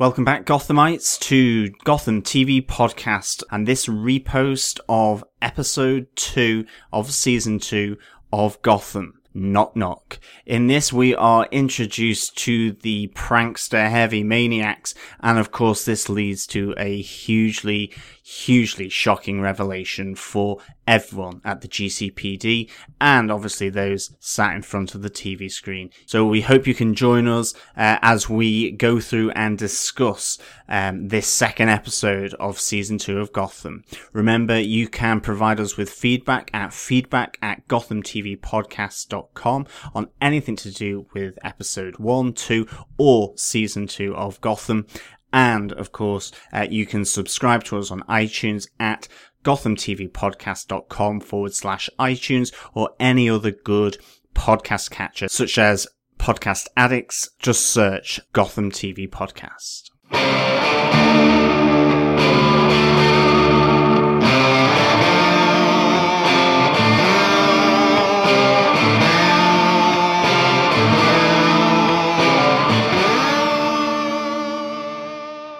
Welcome back, Gothamites, to Gotham TV podcast and this repost of episode two of season two of Gotham. Knock knock. In this, we are introduced to the prankster heavy Maniax, and of course, this leads to a hugely, hugely shocking revelation for everyone at the GCPD and obviously those sat in front of the TV screen. So we hope you can join us uh, as we go through and discuss um, this second episode of season two of Gotham. Remember, you can provide us with feedback at feedback at gothamtvpodcast.com on anything to do with episode one, two, or season two of Gotham. And of course, uh, you can subscribe to us on iTunes at gothamtvpodcast.com forward slash iTunes or any other good podcast catcher, such as Podcast Addicts. Just search Gotham TV Podcast.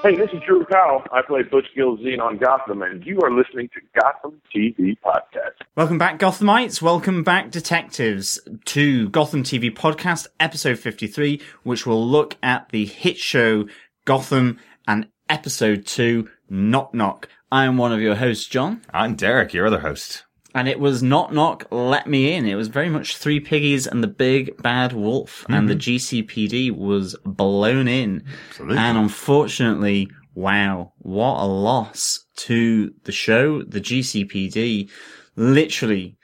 Hey, this is Drew Powell. I play Butch Gilzean on Gotham, and you are listening to Gotham TV Podcast. Welcome back, Gothamites. Welcome back, detectives, to Gotham TV Podcast, episode 53, which will look at the hit show Gotham and episode 2, Knock Knock. I am one of your hosts, John. I'm Derek, your other host. And it was Knock Knock, Let Me In. It was very much Three Piggies and the Big Bad Wolf. Mm-hmm. And the GCPD was blown in. Absolutely. And unfortunately, wow, what a loss to the show. The GCPD, literally,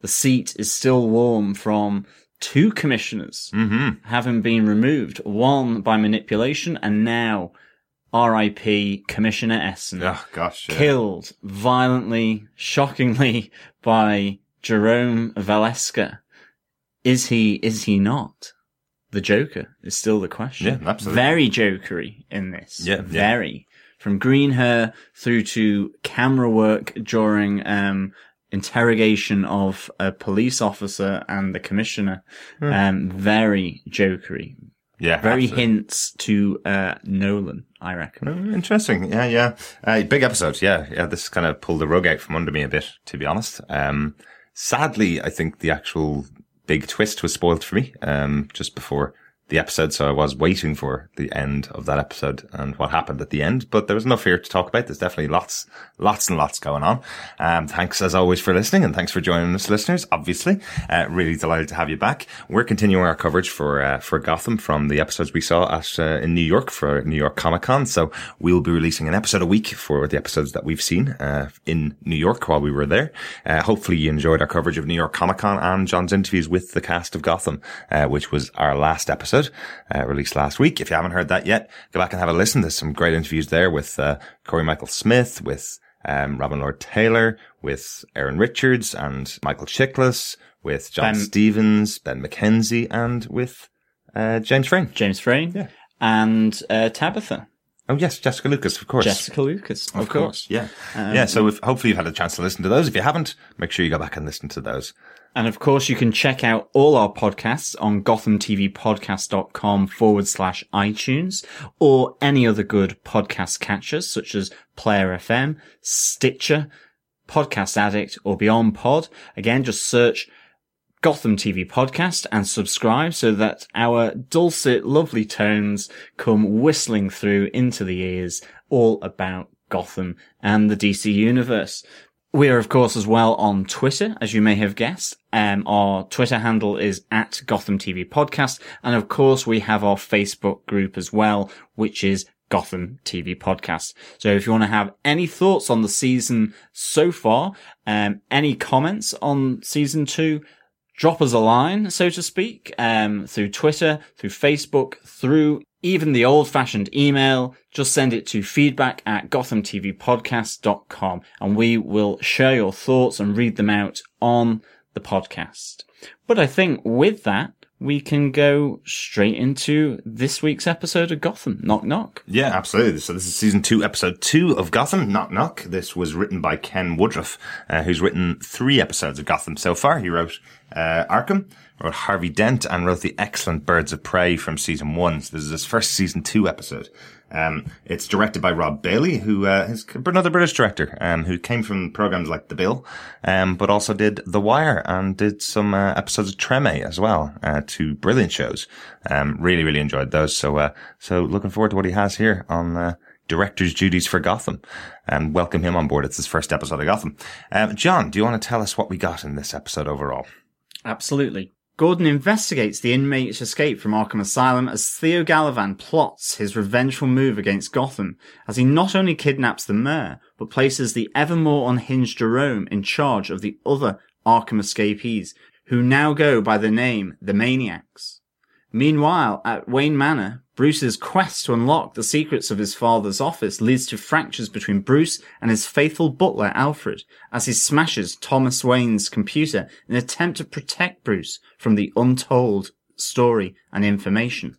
the seat is still warm from two commissioners mm-hmm. having been removed. One by manipulation and now R.I.P. Commissioner Essen. Oh, gosh. Yeah. Killed violently, shockingly by Jerome Valeska. Is he, is he not? The Joker is still the question. Yeah, absolutely. Very jokery in this. Yeah. Very. Yeah. From green hair through to camera work during, um, interrogation of a police officer and the commissioner. Hmm. Um, very jokery. Yeah. Very absolutely. hints to, uh, Nolan, I reckon. Oh, interesting. Yeah, yeah. Uh, big episode. Yeah, yeah. This kind of pulled the rug out from under me a bit, to be honest. Um, sadly, I think the actual big twist was spoiled for me, um, just before the episode. So I was waiting for the end of that episode and what happened at the end, but there was enough here to talk about. There's definitely lots, lots and lots going on. Um, thanks as always for listening and thanks for joining us listeners. Obviously, uh, really delighted to have you back. We're continuing our coverage for, uh, for Gotham from the episodes we saw at, uh, in New York for New York Comic Con. So we'll be releasing an episode a week for the episodes that we've seen, uh, in New York while we were there. Uh, hopefully you enjoyed our coverage of New York Comic Con and John's interviews with the cast of Gotham, uh, which was our last episode uh, released last week. If you haven't heard that yet, go back and have a listen. There's some great interviews there with uh, Corey Michael Smith, with um, Robin Lord Taylor, with Erin Richards and Michael Chiklis, with John Ben- Stevens, Ben McKenzie, and with uh, James Frain. James Frain. Yeah. And uh, Tabitha. Oh yes, Jessica Lucas, of course. Jessica Lucas. Of, Of course, yeah, Um, yeah. So hopefully you've had a chance to listen to those. If you haven't, make sure you go back and listen to those. And of course, you can check out all our podcasts on gothamtvpodcast.com forward slash iTunes or any other good podcast catchers such as Player FM, Stitcher, Podcast Addict, or Beyond Pod. Again, just search Gotham TV podcast and subscribe so that our dulcet, lovely tones come whistling through into the ears all about Gotham and the DC universe. We are, of course, as well on Twitter, as you may have guessed. Um, our Twitter handle is at Gotham TV Podcast. And of course, we have our Facebook group as well, which is Gotham TV Podcast. So if you want to have any thoughts on the season so far, um, any comments on season two, drop us a line, so to speak, um, through Twitter, through Facebook, through even the old fashioned email. Just send it to feedback at gothamtvpodcast.com and we will share your thoughts and read them out on the podcast. But I think with that, we can go straight into this week's episode of Gotham. Knock knock. Yeah, absolutely. So this is season two, episode two of Gotham, Knock Knock. This was written by Ken Woodruff, uh, who's written three episodes of Gotham so far. He wrote uh, Arkham, wrote Harvey Dent, and wrote the excellent Birds of Prey from season one. So this is his first season two episode. Um, it's directed by Rob Bailey, who uh, is another British director, um, who came from programs like The Bill, um, but also did The Wire and did some uh, episodes of Treme as well, uh, two brilliant shows. Um, really, really enjoyed those. So, uh, so looking forward to what he has here on uh, director's duties for Gotham, and welcome him on board. It's his first episode of Gotham. Um, John, do you want to tell us what we got in this episode overall? Absolutely. Gordon investigates the inmate's escape from Arkham Asylum as Theo Galavan plots his revengeful move against Gotham, as he not only kidnaps the mayor, but places the ever more unhinged Jerome in charge of the other Arkham escapees, who now go by the name the Maniax. Meanwhile, at Wayne Manor, Bruce's quest to unlock the secrets of his father's office leads to fractures between Bruce and his faithful butler Alfred as he smashes Thomas Wayne's computer in an attempt to protect Bruce from the untold story and information.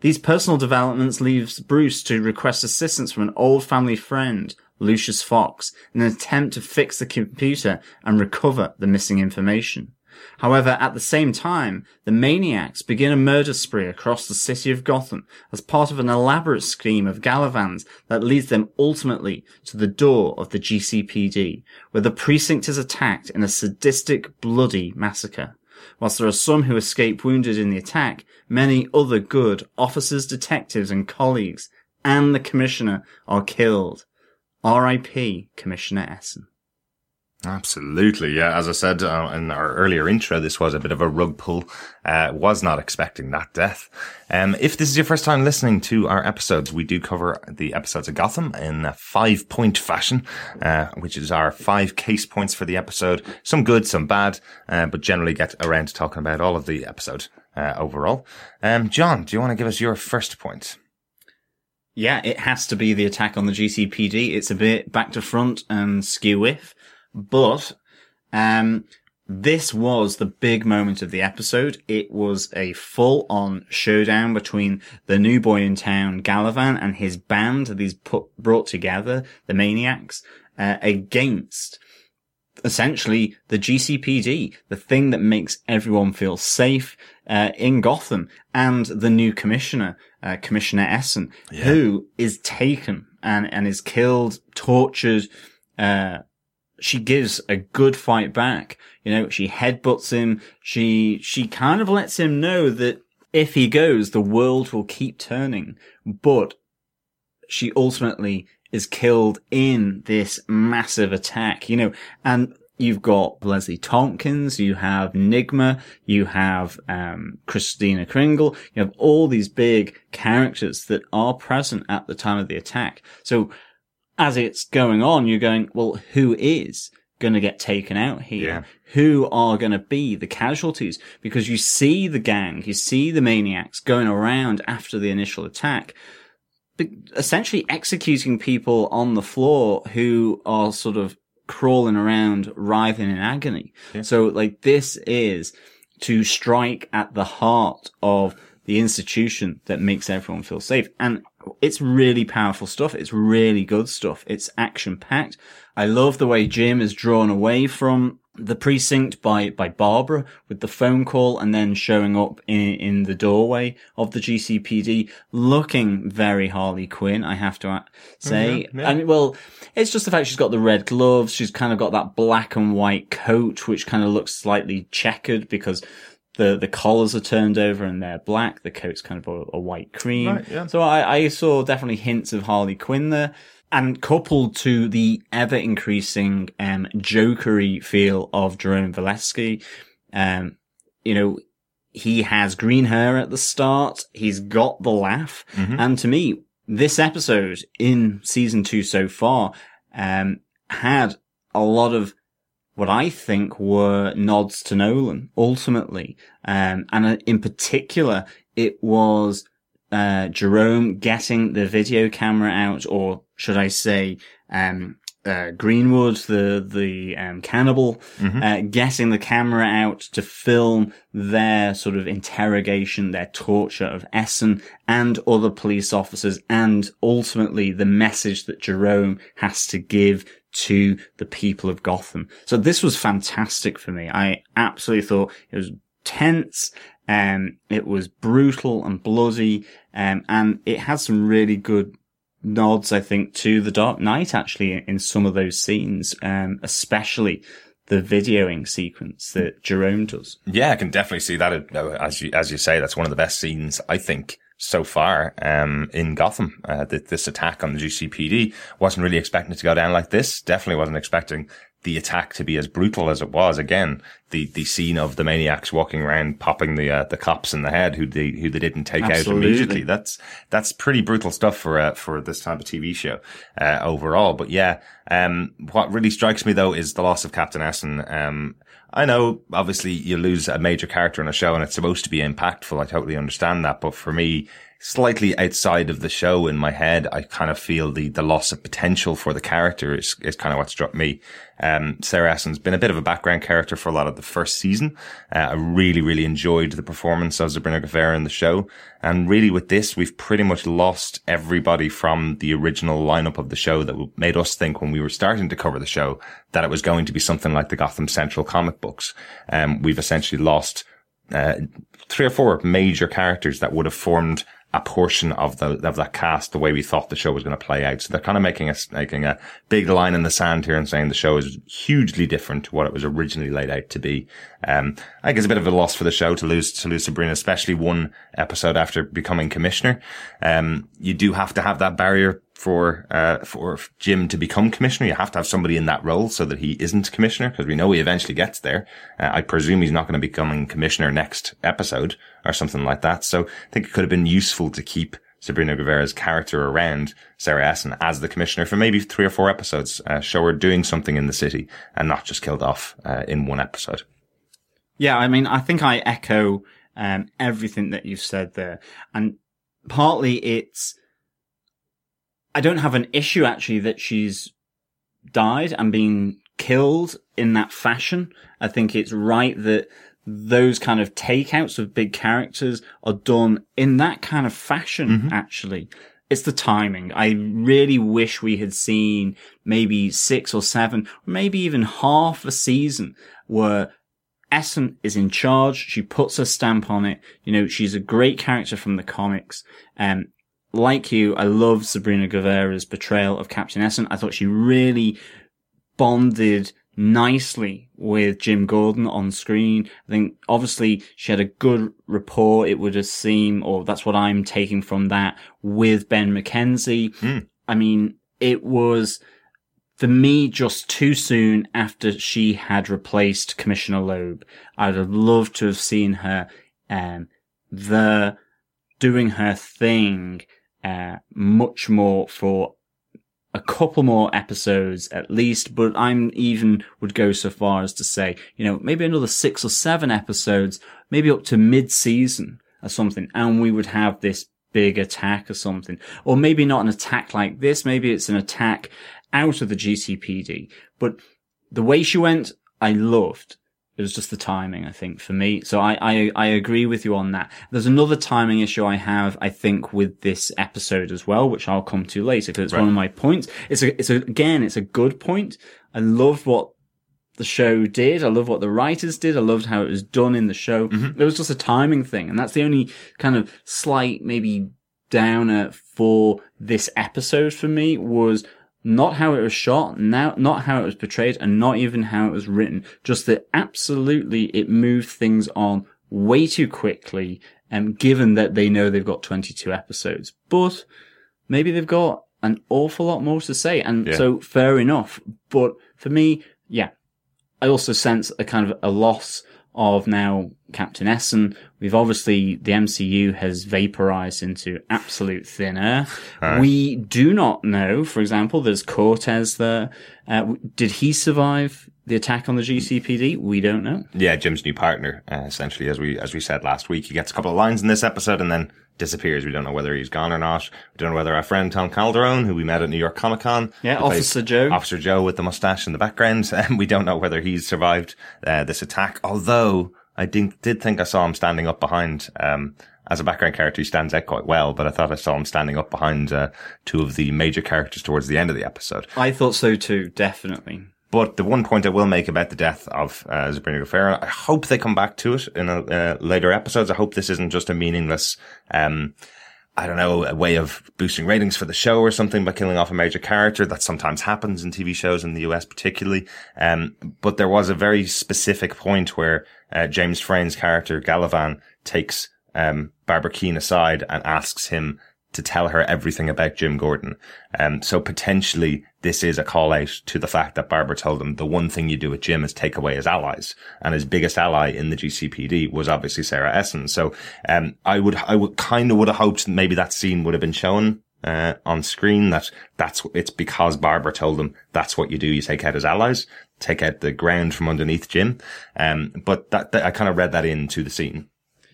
These personal developments leaves Bruce to request assistance from an old family friend, Lucius Fox, in an attempt to fix the computer and recover the missing information. However, at the same time, the Maniax begin a murder spree across the city of Gotham as part of an elaborate scheme of Galavan's that leads them ultimately to the door of the GCPD, where the precinct is attacked in a sadistic, bloody massacre. Whilst there are some who escape wounded in the attack, many other good officers, detectives, and colleagues, and the commissioner are killed. R.I.P. Commissioner Essen. Absolutely, yeah. As I said uh, in our earlier intro, this was a bit of a rug pull. Uh, was not expecting that death. Um, if this is your first time listening to our episodes, we do cover the episodes of Gotham in a five point fashion, uh, which is our five case points for the episode. Some good, some bad, uh, but generally get around to talking about all of the episode uh, overall. Um, John, do you want to give us your first point? Yeah, it has to be the attack on the GCPD. It's a bit back to front and skew with. But um, this was the big moment of the episode. It was a full on showdown between the new boy in town, Galavan, and his band that he's put, brought together, the Maniax, uh, against essentially the GCPD, the thing that makes everyone feel safe uh, in Gotham, and the new commissioner, uh, Commissioner Essen, yeah. who is taken and, and is killed, tortured, uh, she gives a good fight back. You know, she headbutts him. She, she kind of lets him know that if he goes, the world will keep turning. But she ultimately is killed in this massive attack, you know, and you've got Leslie Tompkins, you have Nigma, you have, um, Christina Kringle, you have all these big characters that are present at the time of the attack. So as it's going on, you're going, well, who is going to get taken out here? Yeah. Who are going to be the casualties? Because you see the gang, you see the Maniax going around after the initial attack, essentially executing people on the floor who are sort of crawling around, writhing in agony. Yeah. So like this is to strike at the heart of the institution that makes everyone feel safe. And it's really powerful stuff. It's really good stuff. It's action packed. I love the way Jim is drawn away from the precinct by, by Barbara with the phone call and then showing up in, in the doorway of the GCPD looking very Harley Quinn, I have to say. Mm-hmm, yeah. Mean, well, it's just the fact she's got the red gloves. She's kind of got that black and white coat, which kind of looks slightly checkered because the the collars are turned over and they're black. The coat's kind of a, a white cream. Right, yeah. So I, I saw definitely hints of Harley Quinn there. And coupled to the ever increasing um, jokery feel of Jerome Valeska, um, you know, he has green hair at the start. He's got the laugh. Mm-hmm. And to me, this episode in season two so far, um, had a lot of what I think were nods to Nolan ultimately. Um, and uh, in particular, it was, uh, Jerome getting the video camera out, or should I say, um, uh, Greenwood, the the um, cannibal, mm-hmm. uh, getting the camera out to film their sort of interrogation, their torture of Essen and other police officers, and ultimately the message that Jerome has to give to the people of Gotham. So this was fantastic for me. I absolutely thought it was tense. Um, it was brutal and bloody. Um, and it had some really good nods, I think, to The Dark Knight actually in some of those scenes, um, especially the videoing sequence that Jerome does. Yeah, I can definitely see that. Uh, as you, as you say, that's one of the best scenes, I think, so far, um, in Gotham. Uh, this attack on the GCPD wasn't really expecting it to go down like this. Definitely wasn't expecting the attack to be as brutal as it was. Again, the, the scene of the Maniax walking around popping the uh, the cops in the head who they who they didn't take Absolutely. out immediately. That's that's pretty brutal stuff for uh, for this type of TV show uh, overall. But yeah, um, what really strikes me though is the loss of Captain Essen. Um, I know obviously you lose a major character in a show and it's supposed to be impactful. I totally understand that, but for me, slightly outside of the show in my head, I kind of feel the, the loss of potential for the character is, is kind of what struck me. Um, Sarah Essen's been a bit of a background character for a lot of the first season. Uh, I really, really enjoyed the performance of Zabryna Guevara in the show. And really with this, we've pretty much lost everybody from the original lineup of the show that made us think when we were starting to cover the show that it was going to be something like the Gotham Central comic books. Um, we've essentially lost uh, three or four major characters that would have formed a portion of the of that cast the way we thought the show was going to play out. So they're kind of making a making a big line in the sand here and saying the show is hugely different to what it was originally laid out to be. Um, I think it's a bit of a loss for the show to lose to lose Zabryna, especially one episode after becoming commissioner. Um, you do have to have that barrier for uh, for Jim to become commissioner, you have to have somebody in that role so that he isn't commissioner because we know he eventually gets there. Uh, I presume he's not going to become commissioner next episode or something like that. So I think it could have been useful to keep Zabryna Guevara's character around Sarah Essen as the commissioner for maybe three or four episodes. Uh, show her doing something in the city and not just killed off uh, in one episode. Yeah, I mean, I think I echo um, everything that you've said there, and partly it's I don't have an issue actually that she's died and been killed in that fashion. I think it's right that those kind of takeouts of big characters are done in that kind of fashion, mm-hmm. actually. It's the timing. I really wish we had seen maybe six or seven, or maybe even half a season where Essen is in charge. She puts her stamp on it. You know, she's a great character from the comics. Um, like you, I love Zabryna Guevara's portrayal of Captain Essen. I thought she really bonded nicely with Jim Gordon on screen. I think obviously she had a good rapport, it would have seemed, or that's what I'm taking from that, with Ben McKenzie. Mm. I mean, it was, for me, just too soon after she had replaced Commissioner Loeb. I'd have loved to have seen her, um, there doing her thing uh, much more for a couple more episodes at least, but I'm even would go so far as to say, you know, maybe another six or seven episodes, maybe up to mid-season or something, and we would have this big attack or something. Or maybe not an attack like this, maybe it's an attack out of the GCPD. But the way she went, I loved. It was just the timing, I think, for me. So I, I, I agree with you on that. There's another timing issue I have, I think, with this episode as well, which I'll come to later because it's right. one of my points. It's a, it's a, again, it's a good point. I love what the show did. I love what the writers did. I loved how it was done in the show. Mm-hmm. It was just a timing thing. And that's the only kind of slight, maybe downer for this episode for me was not how it was shot, now, not how it was portrayed, and not even how it was written. Just that absolutely it moved things on way too quickly, um, given that they know they've got 22 episodes. But maybe they've got an awful lot more to say, and yeah. so fair enough. But for me, yeah, I also sense a kind of a loss of now Captain Essen. We've obviously, the MCU has vaporized into absolute thin air. Right. We do not know, for example, there's Cortez there. Uh, did he survive the attack on the GCPD? We don't know. Yeah, Jim's new partner, uh, essentially, as we, as we said last week. He gets a couple of lines in this episode and then disappears. We don't know whether he's gone or not. We don't know whether our friend Tom Calderone, who we met at New York Comic Con, yeah, Officer Joe, Officer Joe with the mustache in the background, and we don't know whether he's survived uh, this attack. Although I did, did think I saw him standing up behind, um, as a background character, he stands out quite well, but I thought I saw him standing up behind uh, two of the major characters towards the end of the episode. I thought so too, definitely. But the one point I will make about the death of uh, Zabryna I hope they come back to it in a, uh, later episodes. I hope this isn't just a meaningless. Um, I don't know, a way of boosting ratings for the show or something by killing off a major character. That sometimes happens in TV shows in the US particularly. Um, but there was a very specific point where uh, James Frain's character Galavan takes um, Barbara Kean aside and asks him to tell her everything about Jim Gordon. Um, so potentially this is a call out to the fact that Barbara told him the one thing you do with Jim is take away his allies. And his biggest ally in the GCPD was obviously Sarah Essen. So, um, I would, I would kind of would have hoped maybe that scene would have been shown, uh, on screen that that's, it's because Barbara told them that's what you do. You take out his allies, take out the ground from underneath Jim. Um, but that, that I kind of read that into the scene.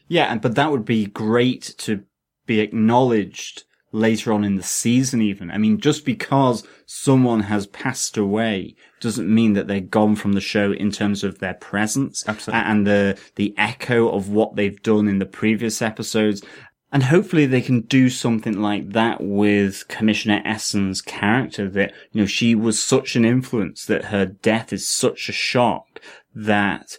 Yeah, and but that would be great to be acknowledged later on in the season even. I mean, just because someone has passed away doesn't mean that they're gone from the show in terms of their presence Absolutely. and the, the echo of what they've done in the previous episodes. And hopefully they can do something like that with Commissioner Essen's character that, you know, she was such an influence that her death is such a shock that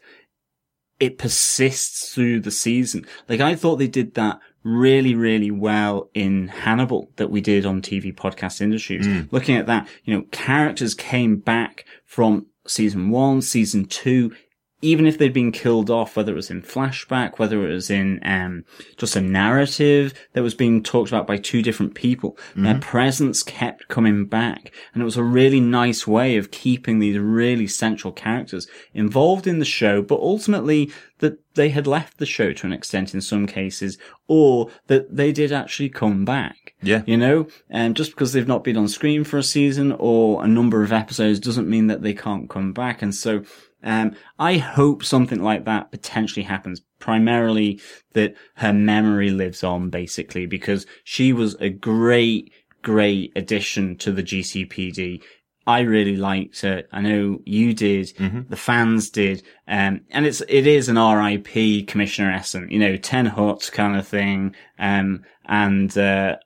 it persists through the season. Like I thought they did that really, really well in Hannibal that we did on TV podcast industries. Mm. Looking at that, you know, characters came back from season one, season two, even if they'd been killed off, whether it was in flashback, whether it was in um, just a narrative that was being talked about by two different people, their presence kept coming back. And it was a really nice way of keeping these really central characters involved in the show, but ultimately that they had left the show to an extent in some cases, or that they did actually come back. Yeah. You know, and just because they've not been on screen for a season or a number of episodes doesn't mean that they can't come back. And so, um, I hope something like that potentially happens. Primarily that her memory lives on, basically, because she was a great, great addition to the GCPD. I really liked her. I know you did. The fans did. Um, and it's, it is an RIP Commissioner Essen, you know, 10 Hut kind of thing. Um, and, uh,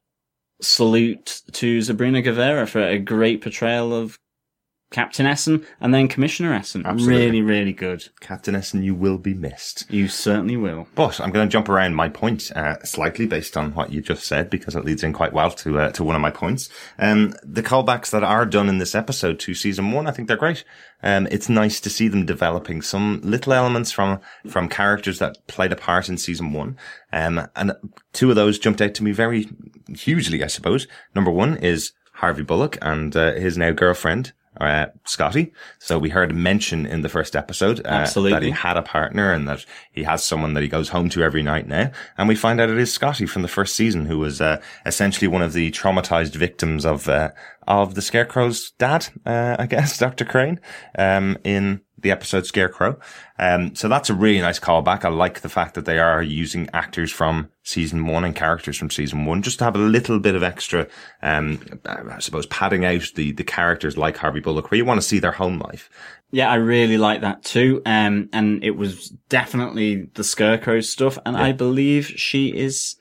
salute to Zabryna Guevara for a great portrayal of Captain Essen and then Commissioner Essen. Absolutely. Really, really good. Captain Essen, you will be missed. You certainly will. But I'm going to jump around my point uh, slightly based on what you just said because it leads in quite well to uh, to one of my points. Um, the callbacks that are done in this episode to season one, I think they're great. Um, it's nice to see them developing some little elements from from characters that played a part in season one. Um, and two of those jumped out to me very hugely, I suppose. Number one is Harvey Bullock and uh, his now girlfriend uh, Scotty. So we heard mention in the first episode uh, that he had a partner and that he has someone that he goes home to every night now. And we find out it is Scotty from the first season, who was uh, essentially one of the traumatized victims of uh, of the Scarecrow's dad, uh, I guess, Dr. Crane, um, in the episode Scarecrow. Um, so that's a really nice callback. I like the fact that they are using actors from season one and characters from season one just to have a little bit of extra, um, I suppose padding out the, the characters like Harvey Bullock where you want to see their home life. Yeah, I really like that too. Um, and it was definitely the Scarecrow stuff. And I believe she is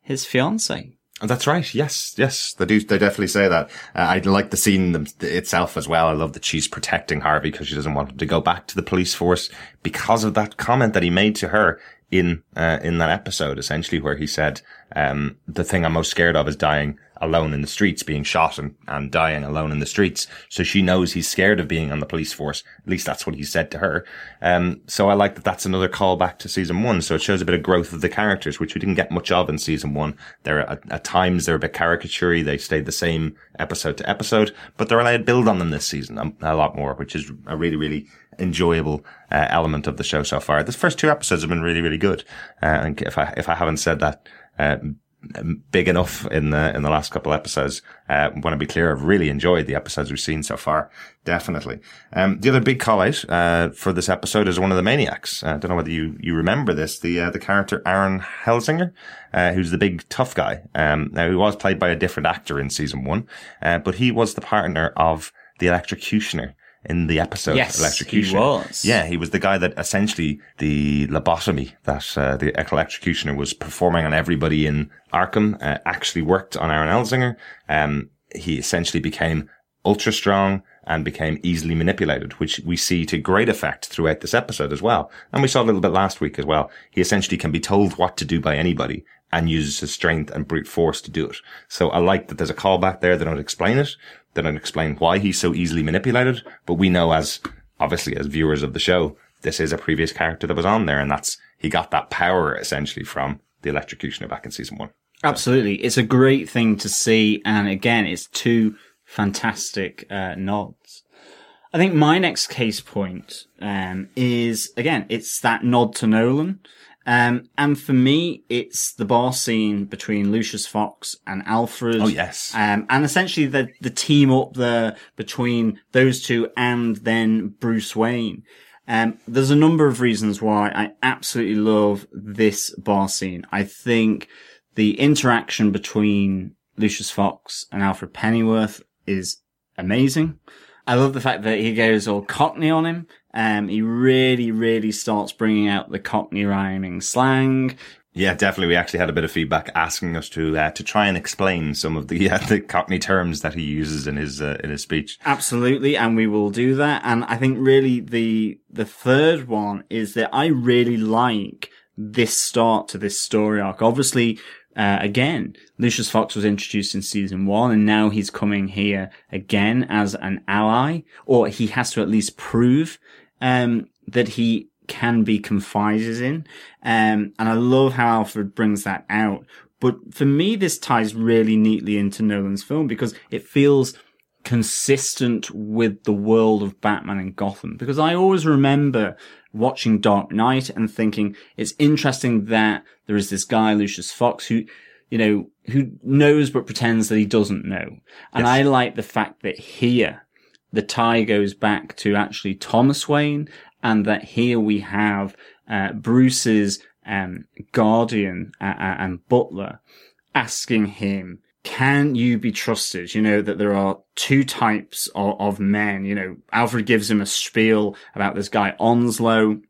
his fiance. Oh, That's right. Yes, yes, they do. They definitely say that. Uh, I like the scene itself as well. I love that she's protecting Harvey because she doesn't want him to go back to the police force because of that comment that he made to her in uh, in that episode, essentially, where he said, um, "The thing I'm most scared of is dying alone in the streets, being shot and, and dying alone in the streets." So she knows he's scared of being on the police force. At least that's what he said to her. Um, so I like that. That's another callback to season one. So it shows a bit of growth of the characters, which we didn't get much of in season one. They're at, at times they're a bit caricaturey. They stayed the same episode to episode, but they're allowed to build on them this season a, a lot more, which is a really, really enjoyable uh, element of the show so far. The first two episodes have been really, really good. Uh, and if I if I haven't said that uh, big enough in the in the last couple episodes, uh, want to be clear, I've really enjoyed the episodes we've seen so far. Definitely. Um, the other big call out uh, for this episode is one of the Maniax. Uh, I don't know whether you you remember this. The uh, the character Aaron Helzinger, uh, who's the big tough guy. Um, now he was played by a different actor in season one, uh, but he was the partner of the electrocutioner in the episode Yes, electrocution. he was. Yeah, he was the guy that essentially the lobotomy that uh, the electrocutioner was performing on everybody in Arkham uh, actually worked on Aaron Helzinger. Um, he essentially became ultra strong and became easily manipulated, which we see to great effect throughout this episode as well. And we saw a little bit last week as well. He essentially can be told what to do by anybody and uses his strength and brute force to do it. So I like that there's a callback there. They don't explain it. They don't explain why he's so easily manipulated, but we know as, obviously as viewers of the show, this is a previous character that was on there and that's, he got that power essentially from the electrocutioner back in season one. Absolutely. It's a great thing to see. And again, it's two fantastic uh, nods. I think my next case point um, is, again, it's that nod to Nolan. Um, and for me, it's the bar scene between Lucius Fox and Alfred. Oh, yes. Um, and essentially the, the team up there between those two and then Bruce Wayne. Um, there's a number of reasons why I absolutely love this bar scene. I think the interaction between Lucius Fox and Alfred Pennyworth is amazing. I love the fact that he goes all cockney on him. Um, he really, really starts bringing out the cockney rhyming slang. Yeah, definitely. We actually had a bit of feedback asking us to uh, to try and explain some of the uh, the Cockney terms that he uses in his uh, in his speech. Absolutely, and we will do that. And I think really the the third one is that I really like this start to this story arc. Obviously, uh, again, Lucius Fox was introduced in season one and now he's coming here again as an ally, or he has to at least prove, um, that he can be confided in. Um, and I love how Alfred brings that out. But for me, this ties really neatly into Nolan's film because it feels consistent with the world of Batman and Gotham. Because I always remember watching Dark Knight and thinking it's interesting that there is this guy, Lucius Fox, who, you know, who knows but pretends that he doesn't know. And yes. I like the fact that here the tie goes back to actually Thomas Wayne and that here we have uh, Bruce's um, guardian uh, uh, and butler asking him, can you be trusted? You know, that there are two types of, of men. You know, Alfred gives him a spiel about this guy Onslow.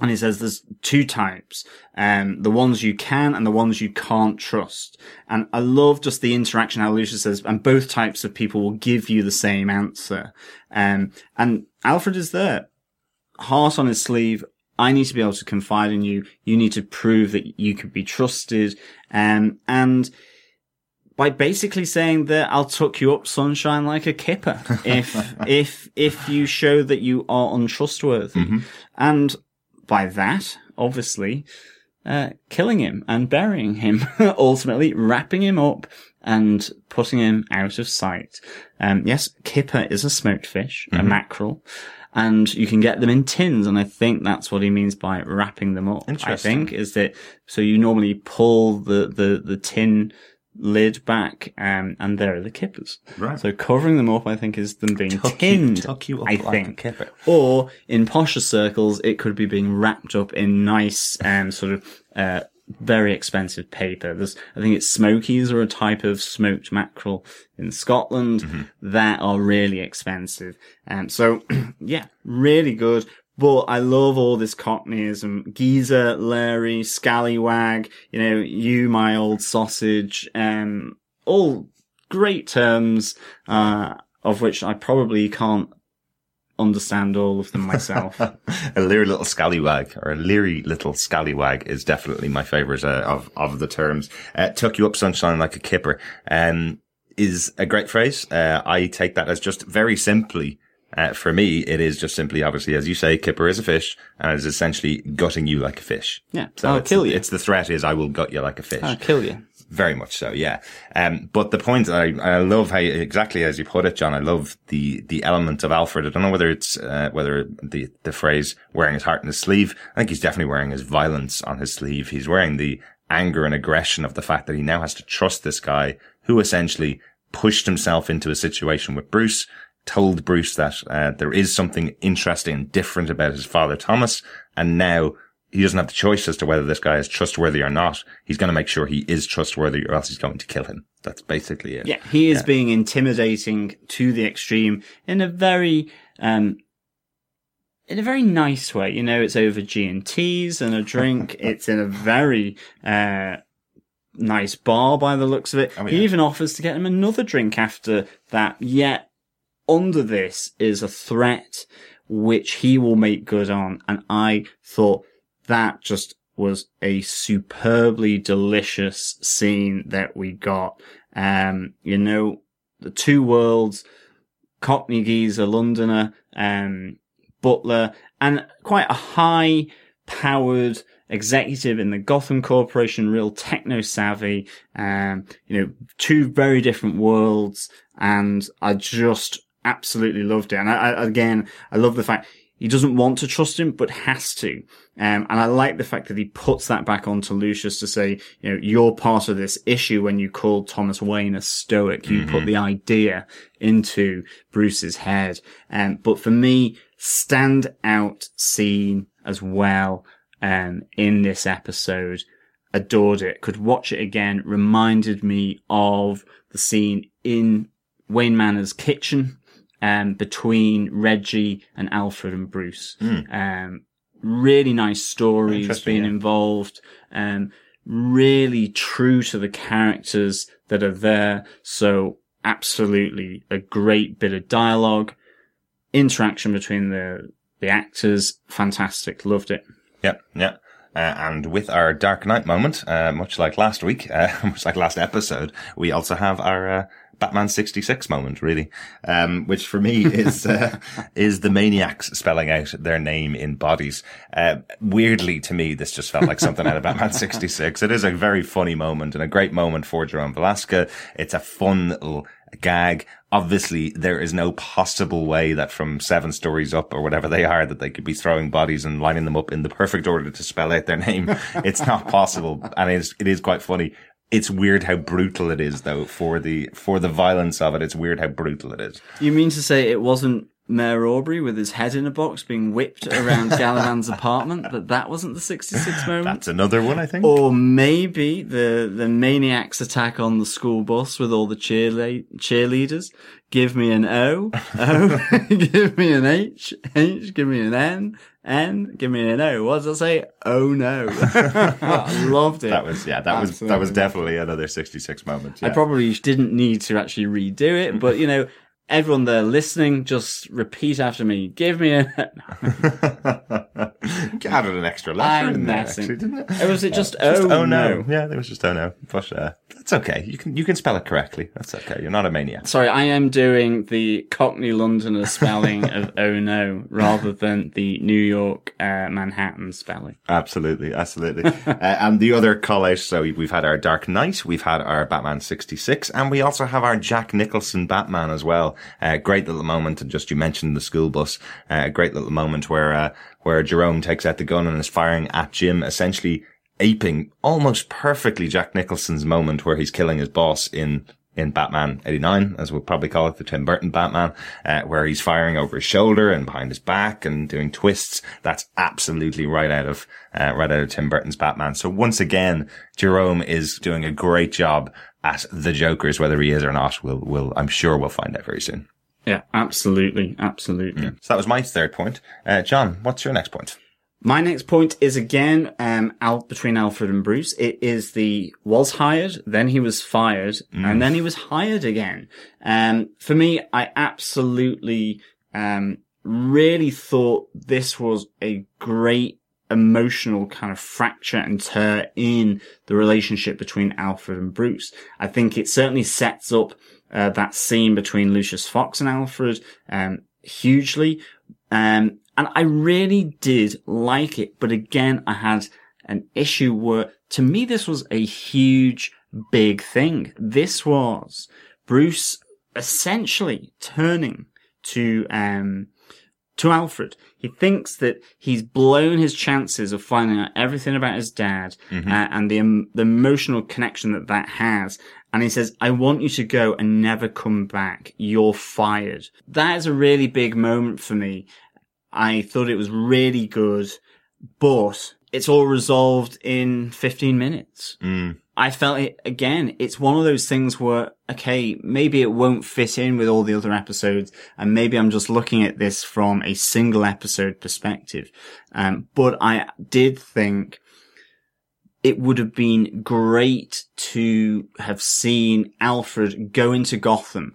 And he says there's two types, um, the ones you can and the ones you can't trust. And I love just the interaction how Lucius says, and both types of people will give you the same answer. Um, and Alfred is there heart on his sleeve. I need to be able to confide in you. You need to prove that you can be trusted. Um, and by basically saying that I'll tuck you up sunshine like a kipper if, if, if you show that you are untrustworthy. Mm-hmm. And by that, obviously, uh, killing him and burying him, ultimately wrapping him up and putting him out of sight. Um, yes, kipper is a smoked fish, mm-hmm. a mackerel and you can get them in tins. And I think that's what he means by wrapping them up. I think is that so you normally pull the the the tin lid back, um, and there are the kippers. Right. So covering them up, I think, is them being tuck tinned. You, tuck you up I like think. kipper. Or in posher circles, it could be being wrapped up in nice, um, sort of, uh, very expensive paper. There's, I think it's smokies are a type of smoked mackerel in Scotland mm-hmm. that are really expensive. And so, yeah, really good. But I love all this cockneyism. Geezer, Larry, scallywag, you know, you, my old sausage, um, all great terms, uh, of which I probably can't understand all of them myself. a leery little scallywag or a leery little scallywag is definitely my favorite uh, of of the terms. Uh, tuck you up sunshine like a kipper um, is a great phrase. Uh, I take that as just very simply. Uh, for me, it is just simply, obviously, as you say, kipper is a fish and is essentially gutting you like a fish. Yeah. So I'll kill you. It's the threat is I will gut you like a fish. I'll kill you. Very much so, yeah. Um, but the point, I, I love how, exactly as you put it, John, I love the, the element of Alfred. I don't know whether it's, uh, whether the, the phrase wearing his heart in his sleeve. I think he's definitely wearing his violence on his sleeve. He's wearing the anger and aggression of the fact that he now has to trust this guy who essentially pushed himself into a situation with Bruce, told Bruce that, uh, there is something interesting and different about his father Thomas. And now he doesn't have the choice as to whether this guy is trustworthy or not. He's going to make sure he is trustworthy or else he's going to kill him. That's basically it. Yeah, he is yeah. being intimidating to the extreme in a very, um, in a very nice way. You know, it's over G and T's and a drink. it's in a very, uh, nice bar by the looks of it. Oh, yeah. He even offers to get him another drink after that, yet under this is a threat which he will make good on. And I thought that just was a superbly delicious scene that we got. Um, you know, the two worlds, Cockney geezer, Londoner, um, Butler, and quite a high powered executive in the Gotham Corporation, real techno savvy, um, you know, two very different worlds. And I just absolutely loved it. And I, I, again, I love the fact he doesn't want to trust him, but has to. Um, and I like the fact that he puts that back onto Lucius to say, you know, you're part of this issue when you called Thomas Wayne a stoic. You mm-hmm. put the idea into Bruce's head. Um, but for me, stand out scene as well, um, in this episode. Adored it. Could watch it again. Reminded me of the scene in Wayne Manor's kitchen um, between Reggie and Alfred and Bruce. Mm. Um, really nice stories being yeah. involved. Um, really true to the characters that are there. So absolutely a great bit of dialogue, interaction between the, the actors. Fantastic. Loved it. Yep. Yeah. Uh, and with our Dark Knight moment, uh, much like last week, uh, much like last episode, we also have our uh, Batman 66 moment, really. Um, which for me is, uh, is the Maniax spelling out their name in bodies. Uh, weirdly to me, this just felt like something out of Batman 66. It is a very funny moment and a great moment for Jerome Valeska. It's a fun little gag. Obviously, there is no possible way that from seven stories up or whatever they are that they could be throwing bodies and lining them up in the perfect order to spell out their name. it's not possible. And it's, it is quite funny it's weird how brutal it is though for the for the violence of it it's weird how brutal it is. You mean to say it wasn't Mayor Aubrey with his head in a box being whipped around Galavan's apartment, but that wasn't the 66 moment. That's another one, I think. Or maybe the, the maniac's attack on the school bus with all the cheerle- cheerleaders. Give me an O, O, give me an H, H, give me an N, N, give me an O. What does I say? Oh no. I loved it. That was, yeah, that Absolutely. was, that was definitely another 66 moment. Yeah. I probably didn't need to actually redo it, but you know, everyone there listening, just repeat after me. Give me a. Added an extra letter I'm in there, actually, didn't it? Or was it just, uh, just oh, oh no. no? Yeah, it was just oh no. But uh, that's okay. You can you can spell it correctly. That's okay. You're not a maniac. Sorry, I am doing the Cockney Londoner spelling of oh no rather than the New York uh, Manhattan spelling. Absolutely, absolutely. uh, and the other out. So we've had our Dark Knight, we've had our Batman sixty six, and we also have our Jack Nicholson Batman as well. Uh, great little moment. And just you mentioned the school bus. Uh, great little moment where, uh, where Jerome takes out the gun and is firing at Jim, essentially aping almost perfectly Jack Nicholson's moment where he's killing his boss in in Batman 89, as we'll probably call it, the Tim Burton Batman, uh, where he's firing over his shoulder and behind his back and doing twists. That's absolutely right out of, uh, right out of Tim Burton's Batman. So once again, Jerome is doing a great job at the Jokers, whether he is or not, we'll, we'll, I'm sure we'll find out very soon. Yeah, absolutely. Absolutely. Mm. So that was my third point. Uh, John, what's your next point? My next point is again, um, out between Alfred and Bruce. It is the was hired, then he was fired, mm. and then he was hired again. Um, for me, I absolutely, um, really thought this was a great emotional kind of fracture and tear in the relationship between Alfred and Bruce. I think it certainly sets up uh, that scene between Lucius Fox and Alfred um, hugely. Um, and I really did like it. But again, I had an issue where to me, this was a huge, big thing. This was Bruce essentially turning to, um, to Alfred. He thinks that he's blown his chances of finding out everything about his dad mm-hmm. uh, and the, um, the emotional connection that that has. And he says, I want you to go and never come back. You're fired. That is a really big moment for me. I thought it was really good, but it's all resolved in 15 minutes. Mm. I felt it again. It's one of those things where, okay, maybe it won't fit in with all the other episodes and maybe I'm just looking at this from a single episode perspective. Um, but I did think it would have been great to have seen Alfred go into Gotham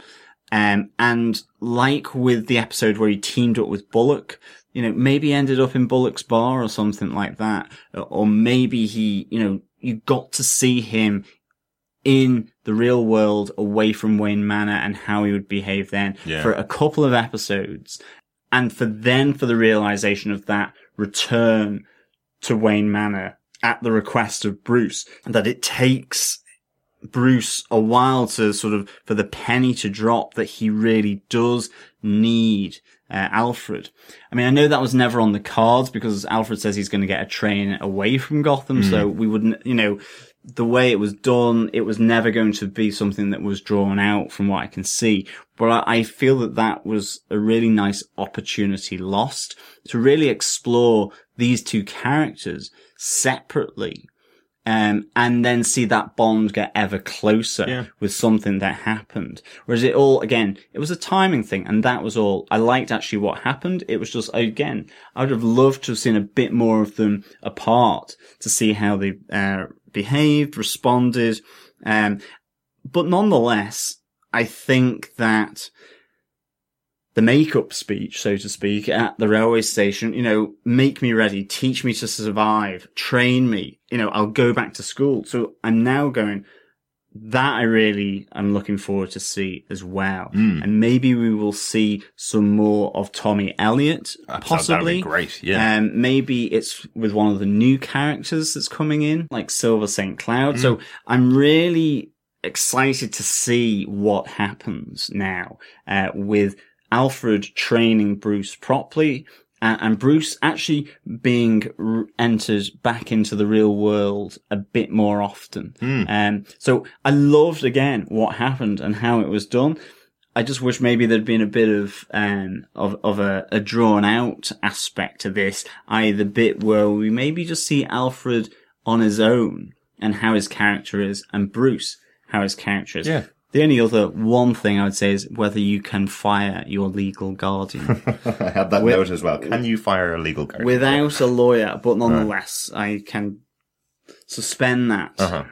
Um, and like with the episode where he teamed up with Bullock, you know, maybe ended up in Bullock's bar or something like that. Or maybe he, you know, you got to see him in the real world away from Wayne Manor and how he would behave then Yeah. for a couple of episodes. And for then for the realization of that return to Wayne Manor at the request of Bruce, and that it takes Bruce a while to sort of, for the penny to drop that he really does need uh, Alfred. I mean, I know that was never on the cards because Alfred says he's going to get a train away from Gotham. So we wouldn't, you know, the way it was done, it was never going to be something that was drawn out from what I can see. But I, I feel that that was a really nice opportunity lost to really explore these two characters separately. Um, and then see that bond get ever closer Yeah. with something that happened. Whereas it all, again, it was a timing thing and that was all. I liked actually what happened. It was just, again, I would have loved to have seen a bit more of them apart to see how they, uh, behaved, responded. Um, but nonetheless, I think that the make-up speech, so to speak, at the railway station, you know, make me ready, teach me to survive, train me, you know, I'll go back to school. So I'm now going, that I really am looking forward to see as well. And maybe we will see some more of Tommy Elliot, That- possibly. Great. Yeah. Um, maybe it's with one of the new characters that's coming in, like Silver St. Cloud. So I'm really excited to see what happens now, uh, with Alfred training Bruce properly. uh, And Bruce actually being r- entered back into the real world a bit more often. Um, so I loved again what happened and how it was done. I just wish maybe there'd been a bit of um of of a, a drawn out aspect to this, i.e. the bit where we maybe just see Alfred on his own and how his character is, and Bruce how his character is. Yeah. The only other one thing I would say is whether you can fire your legal guardian I had that with- note as well. Can you fire a legal guardian? without a lawyer, but nonetheless, I can suspend that Uh-huh.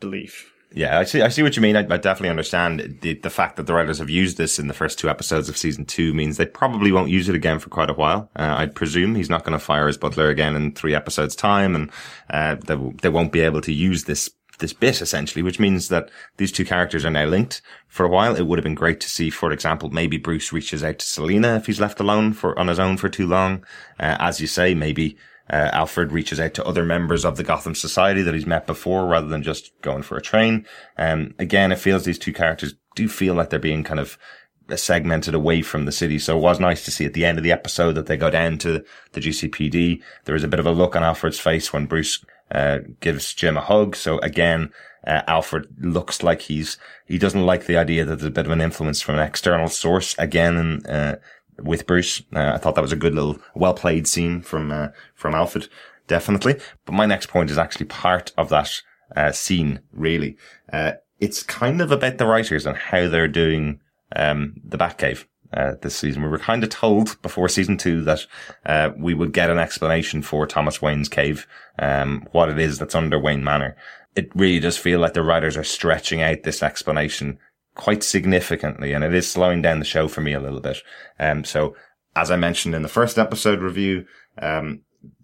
belief. Yeah, I see. I see what you mean. I, I definitely understand the the fact that the writers have used this in the first two episodes of season two means they probably won't use it again for quite a while. Uh, I'd presume he's not going to fire his butler again in three episodes' time, and uh, they w- they won't be able to use this this bit essentially, which means that these two characters are now linked for a while. It would have been great to see, for example, maybe Bruce reaches out to Selina if he's left alone for on his own for too long. Uh, as you say, maybe uh, Alfred reaches out to other members of the Gotham Society that he's met before rather than just going for a train. Um, again, it feels these two characters do feel like they're being kind of segmented away from the city. So it was nice to see at the end of the episode that they go down to the GCPD. There is a bit of a look on Alfred's face when Bruce uh, gives Jim a hug. So again, uh, Alfred looks like he's, he doesn't like the idea that there's a bit of an influence from an external source again, uh, with Bruce. Uh, I thought that was a good little, well played scene from, uh, from Alfred. Definitely. But my next point is actually part of that, uh, scene, really. Uh, it's kind of about the writers and how they're doing, um, the Batcave. Uh, this season, we were kind of told before season two that uh, we would get an explanation for Thomas Wayne's cave, um, what it is that's under Wayne Manor. It really does feel like the writers are stretching out this explanation quite significantly, and it is slowing down the show for me a little bit. Um, so as I mentioned in the first episode review, um,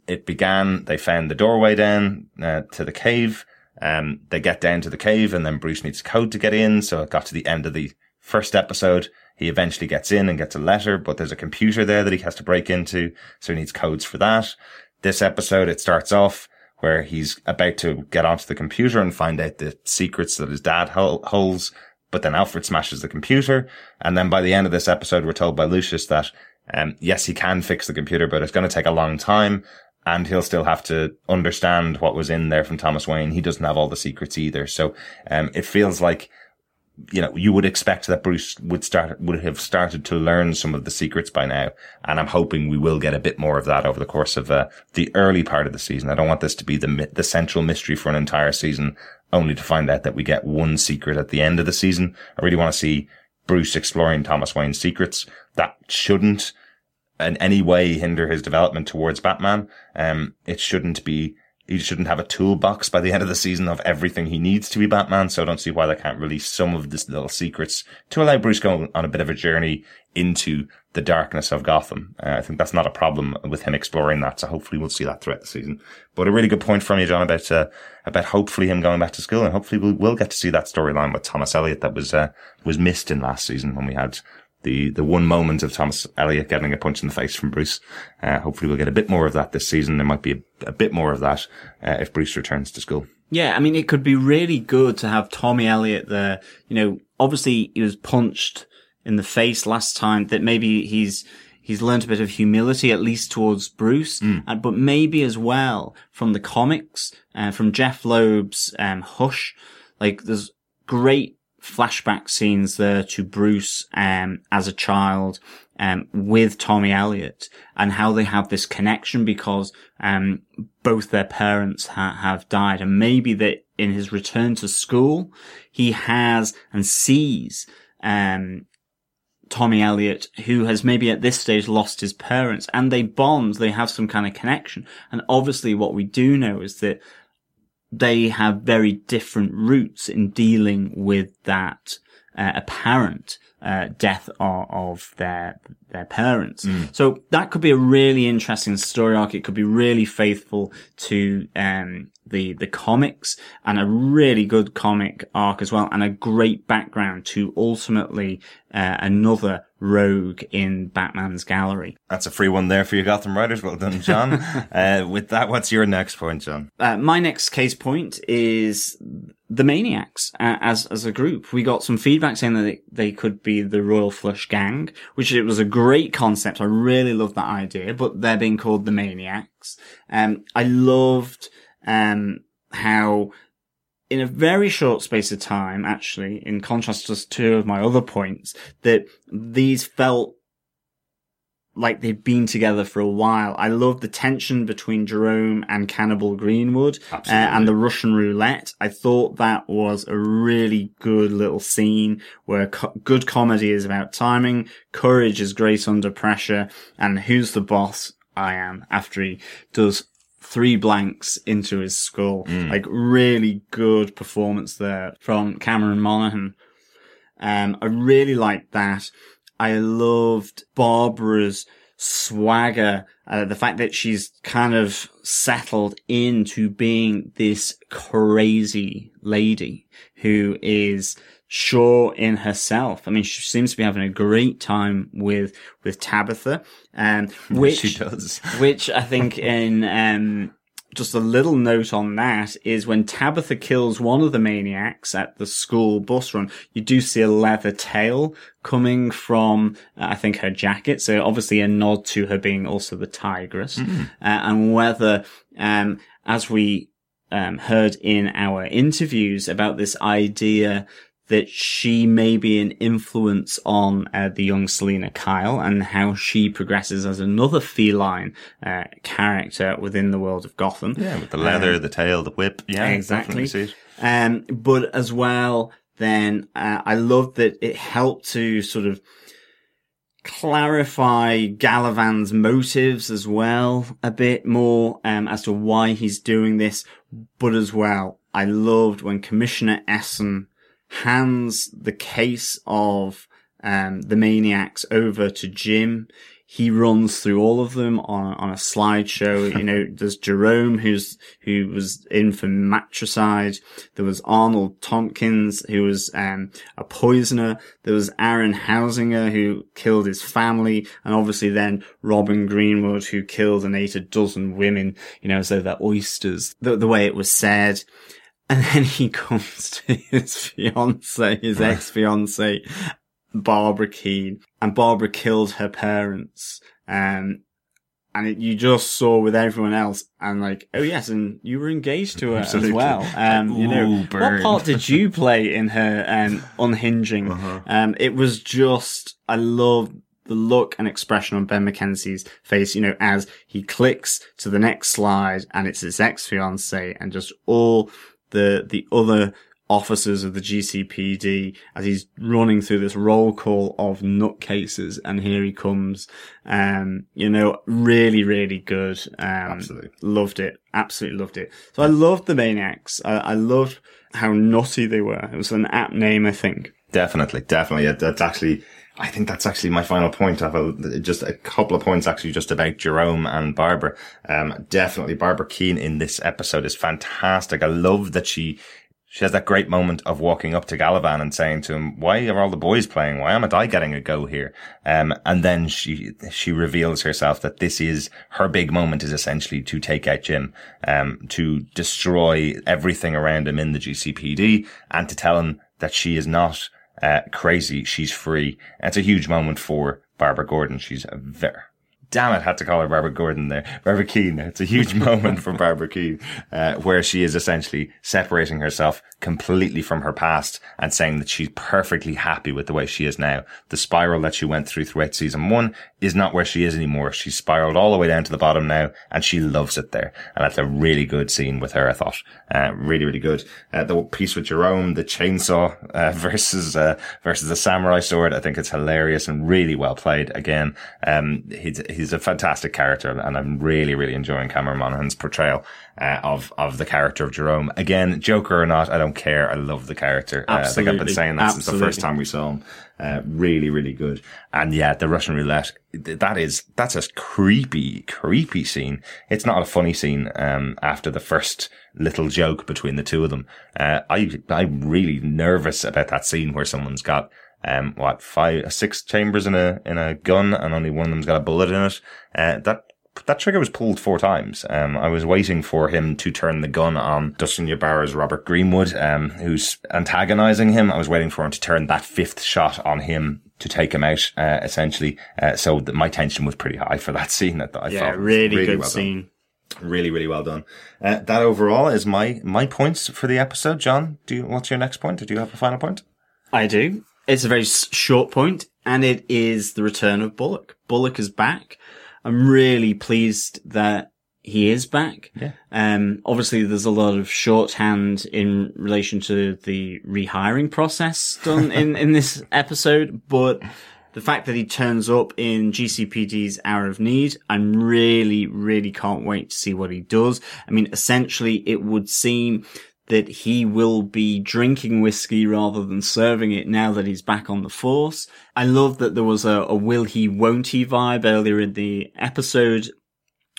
it began, they found the doorway down uh, to the cave. Um, they get down to the cave and then Bruce needs code to get in. So it got to the end of the first episode. He eventually gets in and gets a letter, but there's a computer there that he has to break into. So he needs codes for that. This episode, it starts off where he's about to get onto the computer and find out the secrets that his dad holds. But then Alfred smashes the computer. And then by the end of this episode, we're told by Lucius that, um, yes, he can fix the computer, but it's going to take a long time. And he'll still have to understand what was in there from Thomas Wayne. He doesn't have all the secrets either. So, um, it feels like, you know, you would expect that Bruce would start, would have started to learn some of the secrets by now. And I'm hoping we will get a bit more of that over the course of, uh, the early part of the season. I don't want this to be the, the central mystery for an entire season, only to find out that we get one secret at the end of the season. I really want to see Bruce exploring Thomas Wayne's secrets. That shouldn't in any way hinder his development towards Batman. Um, it shouldn't be he shouldn't have a toolbox by the end of the season of everything he needs to be Batman. So I don't see why they can't release some of these little secrets to allow Bruce go on a bit of a journey into the darkness of Gotham. Uh, I think that's not a problem with him exploring that. So hopefully we'll see that throughout the season. But a really good point from you, John, about, uh, about hopefully him going back to school and hopefully we'll, we'll get to see that storyline with Thomas Elliot that was, uh, was missed in last season when we had the, the one moment of Thomas Elliot getting a punch in the face from Bruce. Uh, hopefully we'll get a bit more of that this season. There might be a, a bit more of that, uh, if Bruce returns to school. Yeah, I mean, it could be really good to have Tommy Elliot there. You know, obviously he was punched in the face last time that maybe he's, he's learned a bit of humility, at least towards Bruce, mm. uh, but maybe as well from the comics, uh, from Jeph Loeb's, um, Hush. Like there's great flashback scenes there to Bruce um, as a child um, with Tommy Elliot and how they have this connection because um, both their parents ha- have died and maybe that in his return to school he has and sees um, Tommy Elliot, who has maybe at this stage lost his parents, and they bond, they have some kind of connection. And obviously what we do know is that they have very different routes in dealing with that uh, apparent uh, death of, of, their their parents. Mm. So that could be a really interesting story arc. It could be really faithful to um, the the comics and a really good comic arc as well, and a great background to ultimately uh, another rogue in Batman's gallery. That's a free one there for you Gotham writers. Well done, John. uh, with that, what's your next point, John? Uh, my next case point is the Maniax uh, as as a group. We got some feedback saying that they, they could be the Royal Flush Gang, which it was a great concept. I really love that idea, but they're being called the Maniax. Um, I loved um how in a very short space of time, actually, in contrast to two of my other points, that these felt like they've been together for a while. I love the tension between Jerome and Cannibal Greenwood uh, and the Russian roulette. I thought that was a really good little scene where co- good comedy is about timing, courage is great under pressure, and who's the boss? I am after he does three blanks into his skull. Mm. Like really good performance there from Cameron Monaghan. Um, I really liked that. I loved Barbara's swagger, uh, the fact that she's kind of settled into being this crazy lady who is sure in herself. I mean, she seems to be having a great time with, with Tabitha, um, which, she does, which I think in, um, just a little note on that is when Tabitha kills one of the Maniax at the school bus run, you do see a leather tail coming from, uh, I think, her jacket. So obviously a nod to her being also the tigress. Mm-hmm. Uh, and whether, um, as we um, heard in our interviews about this idea that she may be an influence on uh, the young Selina Kyle and how she progresses as another feline uh, character within the world of Gotham. Yeah, with the leather, um, the tail, the whip. Yeah, exactly. Um, but as well, then uh, I love that it helped to sort of clarify Galavan's motives as well a bit more um, as to why he's doing this. But as well, I loved when Commissioner Essen hands the case of um, the Maniax over to Jim. He runs through all of them on on a slideshow. you know, there's Jerome who's who was in for matricide. There was Arnold Tompkins who was um, a poisoner. There was Aaron Helzinger who killed his family, and obviously then Robin Greenwood who killed and ate a dozen women. You know, as though they're oysters. The, the way it was said. And then he comes to his fiance, his ex fiance, Barbara Kean, and Barbara killed her parents. Um, and it, you just saw with everyone else, and like, oh yes, and you were engaged to her Absolutely. as well. Um, you know, what part did you play in her um, unhinging? Uh-huh. Um, it was just, I love the look and expression on Ben McKenzie's face, you know, as he clicks to the next slide, and it's his ex fiance, and just all the the other officers of the GCPD as he's running through this roll call of nutcases. And here he comes. Um, you know, really, really good. Um, Absolutely. loved it. Absolutely loved it. So I loved the Maniax. I, I loved how nutty they were. It was an apt name, I think. Definitely, definitely. That's actually, I think that's actually my final point. I have a, just a couple of points actually just about Jerome and Barbara. Um, definitely Barbara Kean in this episode is fantastic. I love that she, she has that great moment of walking up to Galavan and saying to him, why are all the boys playing? Why am I getting a go here? Um, and then she, she reveals herself that this is her big moment is essentially to take out Jim, um, to destroy everything around him in the GCPD and to tell him that she is not, uh, crazy. She's free. It's a huge moment for Barbara Gordon. She's a very, damn it, had to call her Barbara Gordon there. Barbara Kean. It's a huge moment for Barbara Kean, uh, where she is essentially separating herself completely from her past and saying that she's perfectly happy with the way she is now. The spiral that she went through throughout season one is not where she is anymore. She's spiraled all the way down to the bottom now and she loves it there. And that's a really good scene with her, I thought. Uh, really, really good. Uh, the piece with Jerome, the chainsaw, uh, versus, uh, versus the samurai sword. I think it's hilarious and really well played. Again, um, he's, he's a fantastic character and I'm really, really enjoying Cameron Monaghan's portrayal. Uh, of of the character of Jerome again, Joker or not, I don't care. I love the character. Uh, I think I've been saying that since the first time we saw him. Uh, really, really good. And yeah, the Russian roulette, that is, that's a creepy, creepy scene. It's not a funny scene, um, after the first little joke between the two of them. Uh, I, I'm really nervous about that scene where someone's got, um, what, five, six chambers in a, in a gun and only one of them's got a bullet in it. Uh, that, that trigger was pulled four times. Um, I was waiting for him to turn the gun on Dustin Ybarra's Robert Greenwood, um, who's antagonizing him. I was waiting for him to turn that fifth shot on him to take him out, uh, essentially. Uh, so th- my tension was pretty high for that scene. That I Yeah, thought was really, good well done. scene. Really, really well done. Uh, that overall is my, my points for the episode. John, do you, what's your next point? Do you have a final point? I do. It's a very short point, and it is the return of Bullock. Bullock is back. I'm really pleased that he is back. Yeah. Um, obviously there's a lot of shorthand in relation to the rehiring process done in, in this episode, but the fact that he turns up in GCPD's Hour of Need, I'm really, really can't wait to see what he does. I mean, essentially it would seem that he will be drinking whiskey rather than serving it now that he's back on the force. I love that there was a, a will he, won't he vibe earlier in the episode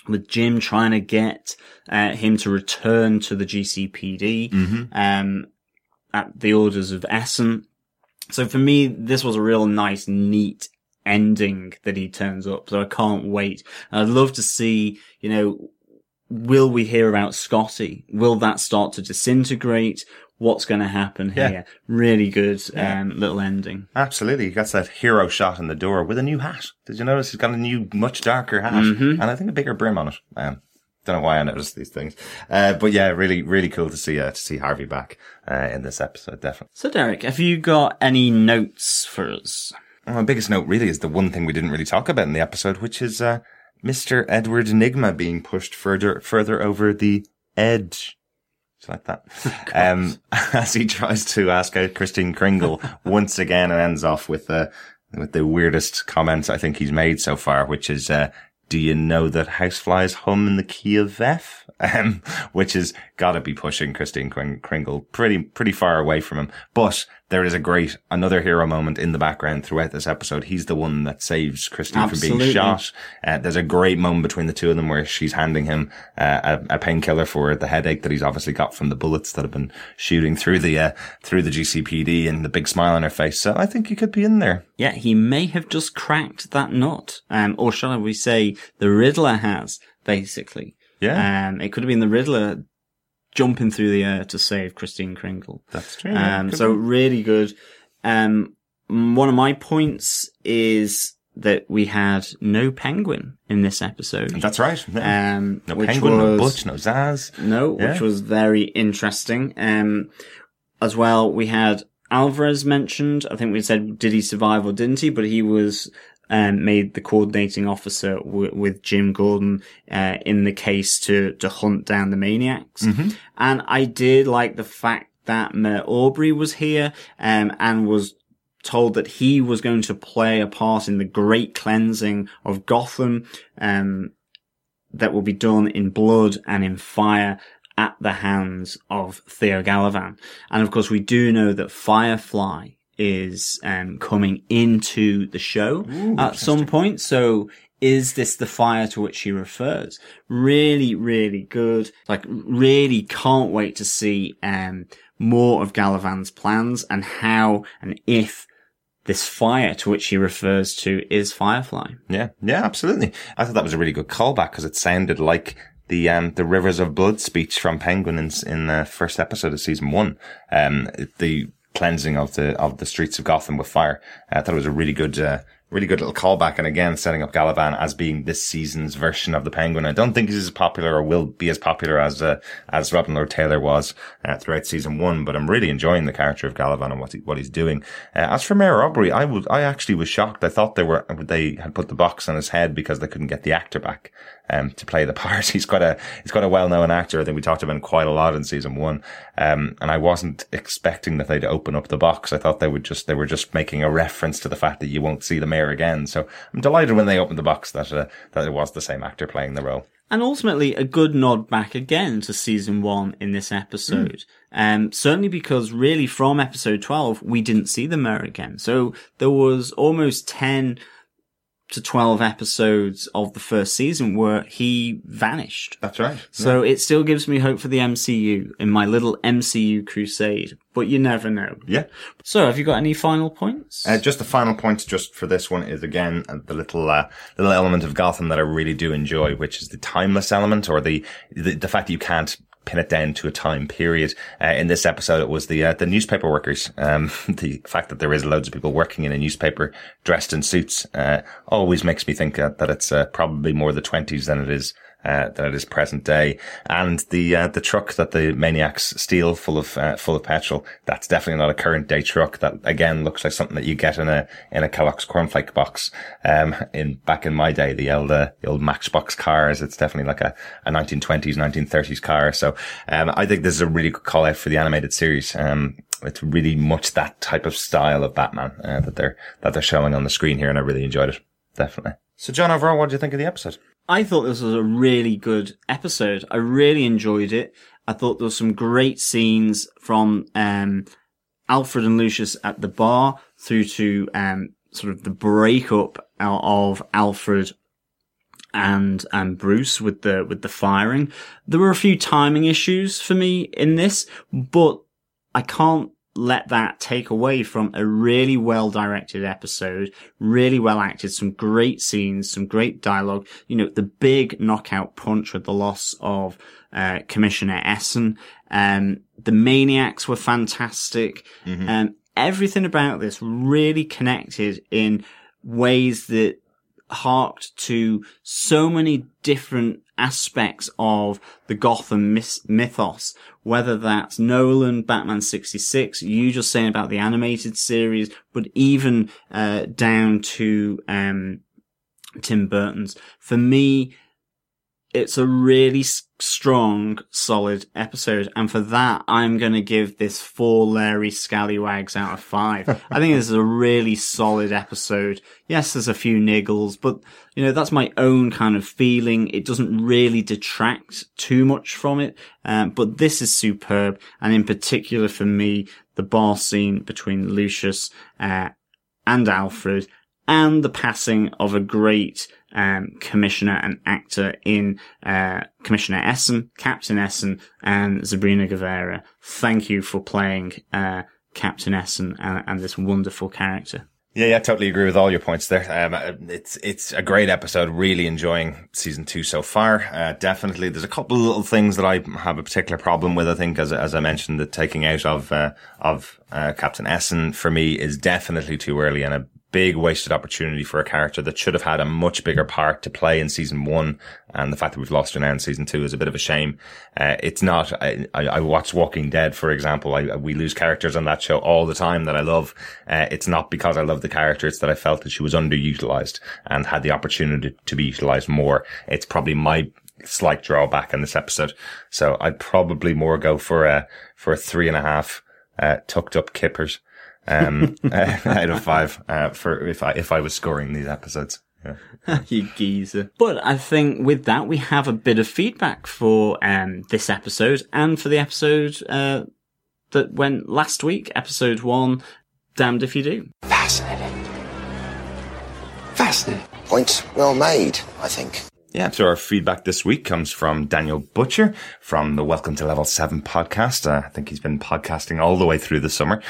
with Jim trying to get uh, him to return to the GCPD um, at the orders of Essen. So for me, this was a real nice, neat ending that he turns up. So I can't wait. And I'd love to see, you know, will we hear about Scotty? Will that start to disintegrate? What's going to happen Yeah. here? Really good um, little ending. Absolutely. He gets that hero shot in the door with a new hat. Did you notice he's got a new, much darker hat and I think a bigger brim on it. Um, don't know why I noticed these things. Uh, but yeah, really, really cool to see, uh, to see Harvey back, uh, in this episode, definitely. So Derek, have you got any notes for us? My biggest note really is the one thing we didn't really talk about in the episode, which is, uh, Mr. Edward Nygma being pushed further, further over the edge. It's like that. um, as he tries to ask out Christine Kringle once again and ends off with, uh, with the weirdest comments I think he's made so far, which is, uh, do you know that houseflies hum in the key of F? Um, which has got to be pushing Christine Kringle pretty, pretty far away from him. But there is a great, another hero moment in the background throughout this episode. He's the one that saves Christine from being shot. Uh, there's a great moment between the two of them where she's handing him uh, a, a painkiller for the headache that he's obviously got from the bullets that have been shooting through the uh, through the GCPD, and the big smile on her face. So I think he could be in there. Yeah, he may have just cracked that nut. Um, or shall we say the Riddler has, basically. Yeah, Um, it could have been the Riddler jumping through the air to save Christine Kringle. that's true. Um, so be. really good. Um, one of my points is that we had no penguin in this episode. that's right. Yeah. Um, no penguin, no was- butch, no Zsasz. no, Yeah. which was very interesting. Um, as well, we had Alvarez mentioned. I think we said, did he survive or didn't he? But he was, um, made the coordinating officer w- with Jim Gordon, uh, in the case to, to hunt down the Maniax. And I did like the fact that Mayor Aubrey was here, um, and was told that he was going to play a part in the great cleansing of Gotham, um, that will be done in blood and in fire at the hands of Theo Galavan. And of course, we do know that Firefly is um, coming into the show Ooh, at some point. So is this the fire to which he refers? Really, really good. Like, really can't wait to see um, more of Galavan's plans and how and if this fire to which he refers to is Firefly. Yeah, yeah, absolutely. I thought that was a really good callback because it sounded like the um, the Rivers of Blood speech from Penguin in, in the first episode of season one. Um, the cleansing of the of the streets of Gotham with fire. I thought it was a really good uh, really good little callback. And again, setting up Galavan as being this season's version of the Penguin. I don't think he's as popular or will be as popular as, uh, as Robin Lord Taylor was uh, throughout season one, but I'm really enjoying the character of Galavan and what he, what he's doing. Uh, as for Mayor Aubrey, I was, I actually was shocked. I thought they were, they had put the box on his head because they couldn't get the actor back. Um, to play the part. He's quite a, he's quite a well-known actor. I think we talked about him quite a lot in season one. Um, and I wasn't expecting that they'd open up the box. I thought they would just, they were just making a reference to the fact that you won't see the mayor again. So I'm delighted when they opened the box that, uh, that it was the same actor playing the role. And ultimately, a good nod back again to season one in this episode. Mm. Um, certainly because really from episode 12, we didn't see the mayor again. So there was almost 10 to 12 episodes of the first season where he vanished. That's right. So yeah. it still gives me hope for the MCU in my little MCU crusade, but you never know. Yeah. So have you got any final points? Uh, just the final point just for this one is again, uh, the little, uh, little element of Gotham that I really do enjoy, which is the timeless element or the, the, the fact that you can't pin it down to a time period. Uh, in this episode, it was the uh, the newspaper workers. Um, the fact that there is loads of people working in a newspaper dressed in suits uh, always makes me think that it's uh, probably more the twenties than it is uh, than it is present day. And the uh, the truck that the Maniax steal, full of uh, full of petrol, that's definitely not a current day truck. That again looks like something that you get in a in a Kellogg's cornflake box. Um, in back in my day, the old uh, the old Matchbox cars, it's definitely like a, a 1920s 1930s car. So um, I think this is a really good call out for the animated series. Um, it's really much that type of style of Batman uh, that they're that they're showing on the screen here, and I really enjoyed it. Definitely. So, John, overall, what do you think of the episode? I thought this was a really good episode. I really enjoyed it. I thought there were some great scenes from um, Alfred and Lucius at the bar through to um, sort of the breakup of Alfred and and Bruce with the with the firing. There were a few timing issues for me in this, but I can't let that take away from a really well directed episode, really well acted, some great scenes, some great dialogue. You know, the big knockout punch with the loss of uh, Commissioner Essen. Um, the Maniax were fantastic. Mm-hmm. Um, everything about this really connected in ways that harked to so many different aspects of the Gotham mythos, whether that's Nolan, Batman 66, you just saying about the animated series, but even, uh, down to, um, Tim Burton's. For me, it's a really strong, solid episode. And for that, I'm going to give this four Larry Scallywags out of five. I think this is a really solid episode. Yes, there's a few niggles, but you know, that's my own kind of feeling. It doesn't really detract too much from it. Um, but this is superb. And in particular for me, the bar scene between Lucius, uh, and Alfred and the passing of a great um, commissioner and actor in uh, Commissioner Essen, Captain Essen, and Zabryna Guevara. Thank you for playing uh, Captain Essen and, and, this wonderful character. Yeah, yeah, totally agree with all your points there. Um, it's it's a great episode. Really enjoying season two so far. Uh, definitely, there's a couple little things that I have a particular problem with. I think, as as I mentioned, the taking out of uh, of uh, Captain Essen for me is definitely too early and a big wasted opportunity for a character that should have had a much bigger part to play in season one. And the fact that we've lost her now in season two is a bit of a shame. Uh, it's not, I, I, I watched Walking Dead, for example. I, we lose characters on that show all the time that I love. Uh, it's not because I love the character. It's that I felt that she was underutilized and had the opportunity to be utilized more. It's probably my slight drawback in this episode. So I'd probably more go for a, for a three and a half, uh, tucked up kippers, um, uh, out of five, uh, for if I, if I was scoring these episodes. Yeah. you geezer. But I think with that, we have a bit of feedback for um, this episode and for the episode uh, that went last week, episode one. Damned if you do. Fascinating. Fascinating. Points well made, I think. Yeah, so our feedback this week comes from Daniel Butcher from the Welcome to Level 7 podcast. Uh, I think he's been podcasting all the way through the summer.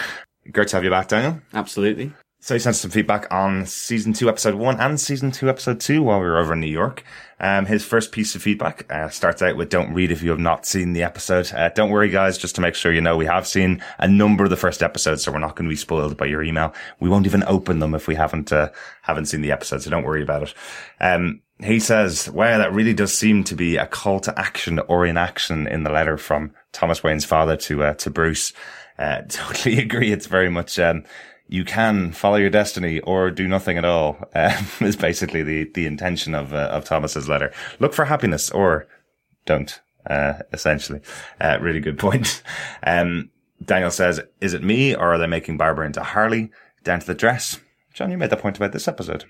Great to have you back, Daniel. Absolutely. So he sent some feedback on season two, episode one and season two, episode two while we were over in New York. Um, his first piece of feedback uh, starts out with don't read if you have not seen the episode. Uh, don't worry guys, just to make sure you know we have seen a number of the first episodes, so we're not going to be spoiled by your email. We won't even open them if we haven't, uh, haven't seen the episode, so don't worry about it. Um, he says, wow, that really does seem to be a call to action or inaction in the letter from Thomas Wayne's father to, uh, to Bruce. Uh, totally agree. It's very much, um, you can follow your destiny or do nothing at all. Um, is basically the, the intention of, uh, of Thomas's letter. Look for happiness or don't, uh, essentially. Uh, really good point. Um, Daniel says, is it me or are they making Barbara into Harley down to the dress? John, you made the point about this episode.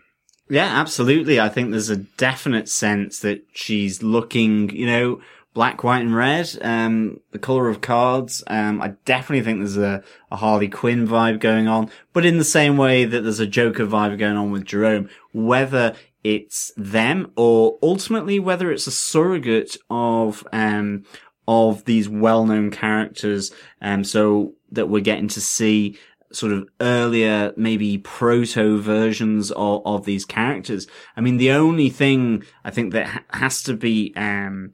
Yeah, absolutely. I think there's a definite sense that she's looking, you know, black, white, and red, um, the color of cards. Um, I definitely think there's a, a Harley Quinn vibe going on, but in the same way that there's a Joker vibe going on with Jerome, whether it's them or ultimately whether it's a surrogate of, um, of these well-known characters, um, so that we're getting to see sort of earlier, maybe proto versions of, of these characters. I mean, the only thing I think that ha- has to be, um,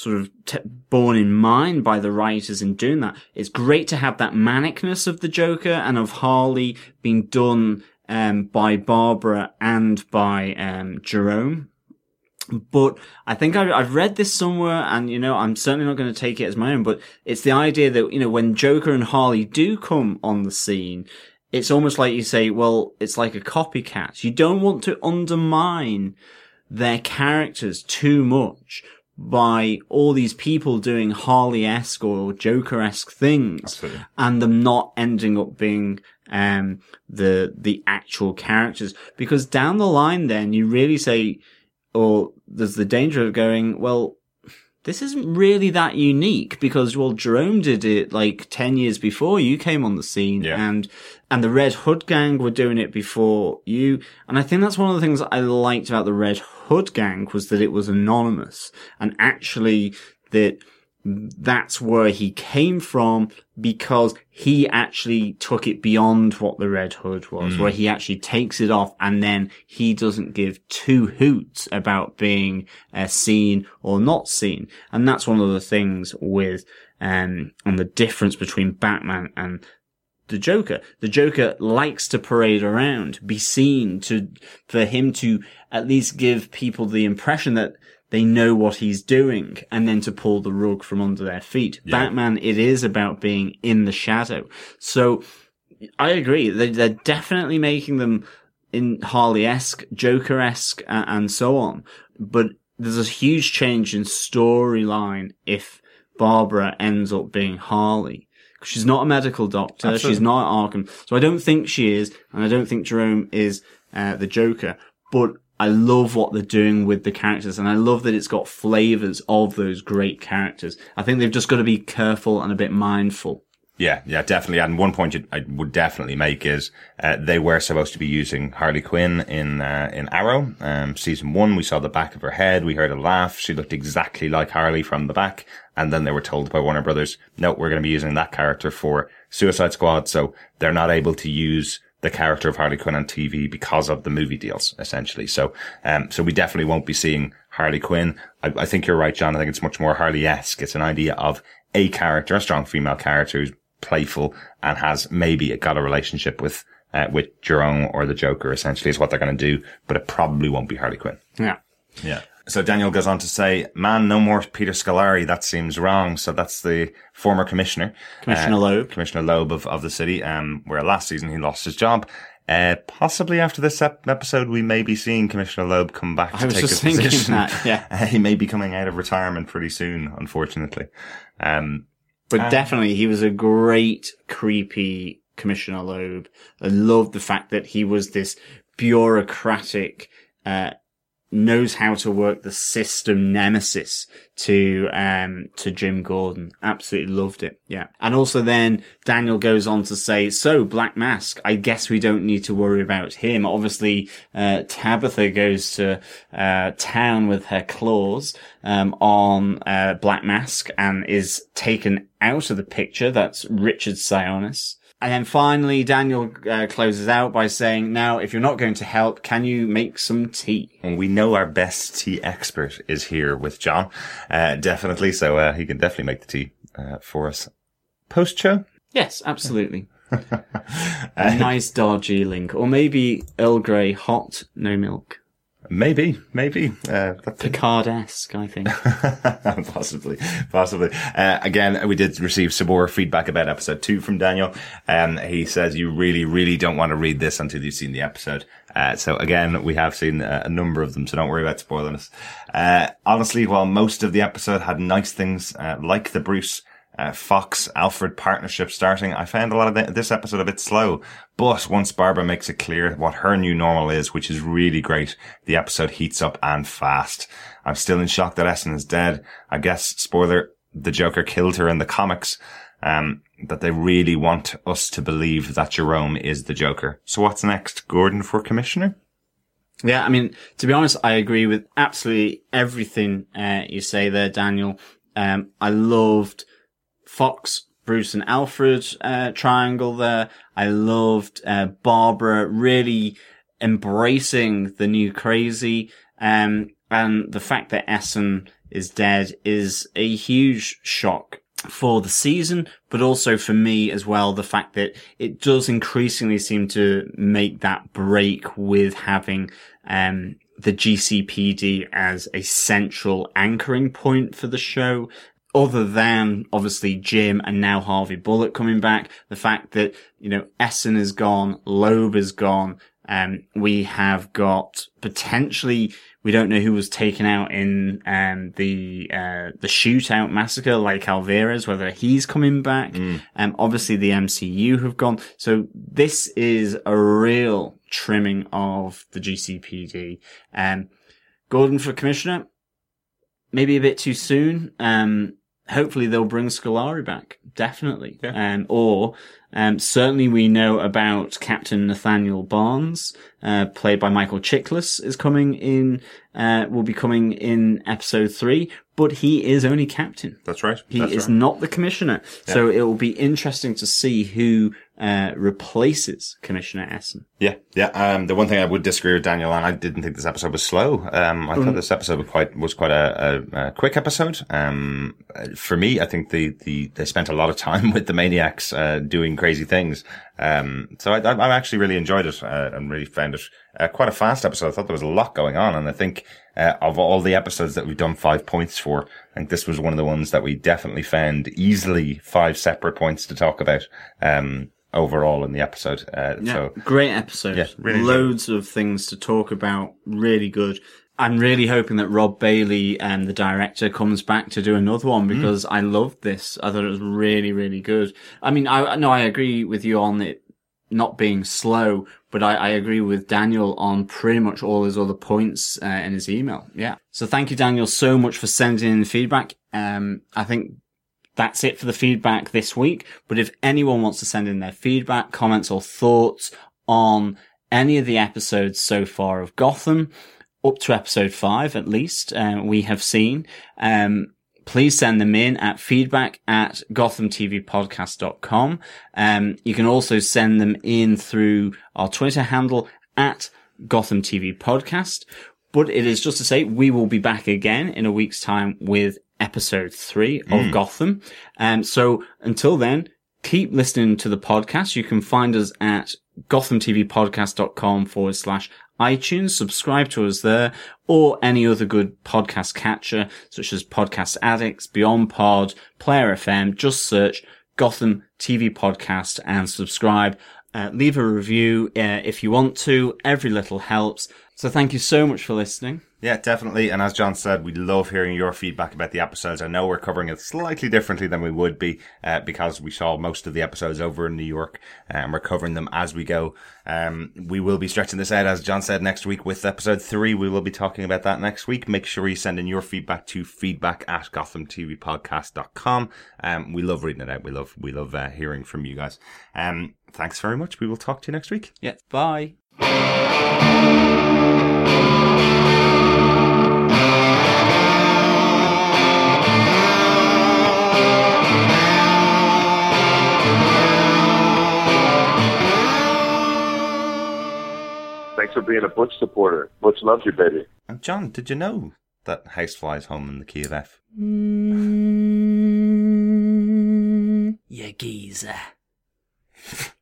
sort of t- borne in mind by the writers in doing that. It's great to have that manicness of the Joker and of Harley being done um, by Barbara and by um, Jerome. But I think I've, I've read this somewhere and, you know, I'm certainly not going to take it as my own, but it's the idea that, you know, when Joker and Harley do come on the scene, it's almost like you say, well, it's like a copycat. You don't want to undermine their characters too much by all these people doing Harley-esque or Joker-esque things Absolutely. and them not ending up being um the the actual characters because down the line then you really say or there's the danger of going well this isn't really that unique because well Jerome did it like 10 years before you came on the scene Yeah. and and the Red Hood gang were doing it before you and I think that's one of the things I liked about the Red Hood gang was that it was anonymous and actually that that's where he came from because he actually took it beyond what the Red Hood was, where he actually takes it off and then he doesn't give two hoots about being uh, seen or not seen. And that's one of the things with, um, and the difference between Batman and the Joker. The Joker likes to parade around, be seen to, for him to at least give people the impression that they know what he's doing and then to pull the rug from under their feet. Batman, it is about being in the shadow. So I agree. They, they're definitely making them in Harley-esque, Joker-esque, uh, and so on. But there's a huge change in storyline if Barbara ends up being Harley. She's not a medical doctor. Absolutely. She's not Arkham. So I don't think she is, and I don't think Jerome is uh, the Joker. But I love what they're doing with the characters, and I love that it's got flavors of those great characters. I think they've just got to be careful and a bit mindful. Yeah, yeah, definitely. And one point I would definitely make is uh, they were supposed to be using Harley Quinn in uh, in Arrow. Um, season one, we saw the back of her head. We heard a laugh. She looked exactly like Harley from the back. And then they were told by Warner Brothers, no, we're going to be using that character for Suicide Squad. So they're not able to use the character of Harley Quinn on TV because of the movie deals, essentially. So, um, so we definitely won't be seeing Harley Quinn. I, I think you're right, John. I think it's much more Harley-esque. It's an idea of a character, a strong female character who's playful and has maybe got a relationship with, uh, with Jerome or the Joker, essentially is what they're going to do, but it probably won't be Harley Quinn. Yeah. Yeah. So Daniel goes on to say, man, no more Peter Scolari. That seems wrong. So that's the former commissioner. Commissioner uh, Loeb. Commissioner Loeb of, of the city, um, where last season he lost his job. Uh, possibly after this ep- episode, we may be seeing Commissioner Loeb come back I to was take just his thinking position. that, yeah. Uh, he may be coming out of retirement pretty soon, unfortunately. Um, But Um, definitely, he was a great, creepy Commissioner Loeb. I loved the fact that he was this bureaucratic, uh, knows how to work the system nemesis to, um, to Jim Gordon. Absolutely loved it. Yeah. And also then Daniel goes on to say, so Black Mask, I guess we don't need to worry about him. Obviously, uh, Tabitha goes to, uh, town with her claws, um, on, uh, Black Mask and is taken out of the picture. That's Richard Sionis. And then finally, Daniel uh, closes out by saying, now, if you're not going to help, can you make some tea? and we know our best tea expert is here with John, uh, definitely. So, uh, he can definitely make the tea, uh, for us. Post show? Yes, absolutely. a nice Darjeeling, or maybe Earl Grey hot, no milk. Maybe, maybe. Uh, Picard-esque, I think. possibly, possibly. Uh, again, we did receive some more feedback about episode two from Daniel. Um, he says you really, really don't want to read this until you've seen the episode. Uh, so again, we have seen a number of them, so don't worry about spoiling us. Uh, honestly, while most of the episode had nice things, uh, like the Bruce, uh, Fox Alfred partnership starting, I found a lot of th- this episode a bit slow. But once Barbara makes it clear what her new normal is, which is really great, the episode heats up and fast. I'm still in shock that Essen is dead. I guess, spoiler, the Joker killed her in the comics. Um, that they really want us to believe that Jerome is the Joker. So what's next? Gordon for commissioner? Yeah, I mean, to be honest, I agree with absolutely everything uh, you say there, Daniel. Um, I loved Fox, Bruce, and Alfred uh, triangle there. I loved uh, Barbara really embracing the new crazy, um, and the fact that Essen is dead is a huge shock for the season, but also for me as well, the fact that it does increasingly seem to make that break with having, um, the GCPD as a central anchoring point for the show. Other than obviously Jim and now Harvey Bullock coming back, the fact that, you know, Essen is gone, Loeb is gone, um, we have got potentially, we don't know who was taken out in, um, the, uh, the shootout massacre, like Alvarez, whether he's coming back. Um, obviously the MCU have gone. So this is a real trimming of the GCPD. Um, Gordon for commissioner, maybe a bit too soon. Um, hopefully they'll bring Scolari back. Definitely. Yeah. Um, or, um, certainly we know about Captain Nathaniel Barnes, uh, played by Michael Chiklis is coming in, uh, will be coming in episode three, but he is only captain. That's right. He That's is right. not the commissioner. So it will be interesting to see who, uh, replaces Commissioner Essen. Yeah, yeah. Um, the one thing I would disagree with Daniel on, I didn't think this episode was slow. Um, I thought this episode was quite was quite a, a, a quick episode. Um, for me, I think the the they spent a lot of time with the Maniax uh, doing crazy things. Um, so I, I, I actually really enjoyed it uh, and really found it uh, quite a fast episode. I thought there was a lot going on, and I think uh, of all the episodes that we've done five points for, I think this was one of the ones that we definitely found easily five separate points to talk about. Overall in the episode. Uh, Yeah, so great episode. Yeah, really enjoyed it. Loads of things to talk about. Really good. I'm really hoping that Rob Bailey, um, the director, comes back to do another one Mm. because I loved this. I thought it was really, really good. I mean, I no, I agree with you on it not being slow, but I, I agree with Daniel on pretty much all his other points uh, in his email. Yeah. So thank you, Daniel, so much for sending in feedback. Um, I think that's it for the feedback this week. But if anyone wants to send in their feedback, comments or thoughts on any of the episodes so far of Gotham, up to episode five at least, uh, we have seen, um, please send them in at feedback at gothamtvpodcast.com. Um, you can also send them in through our Twitter handle at Gotham TV Podcast. But it is just to say we will be back again in a week's time with episode three of Gotham. Um, so until then, keep listening to the podcast. You can find us at gothamtvpodcast.com forward slash iTunes. Subscribe to us there or any other good podcast catcher such as Podcast Addicts, BeyondPod, Player FM. Just search Gotham TV Podcast and subscribe. Uh, leave a review uh, if you want to. Every little helps. So thank you so much for listening. Yeah, definitely. And as John said, we love hearing your feedback about the episodes. I know we're covering it slightly differently than we would be uh, because we saw most of the episodes over in New York uh, and we're covering them as we go. Um, we will be stretching this out, as John said, next week with episode three. We will be talking about that next week. Make sure you send in your feedback to feedback at gothamtvpodcast.com. Um, we love reading it out. We love, we love uh, hearing from you guys. Um, thanks very much. We will talk to you next week. Yeah, bye. Thanks for being a Butch supporter. Butch loves you, baby. And John, did you know that Housefly's home in the key of F? Mm, you geezer.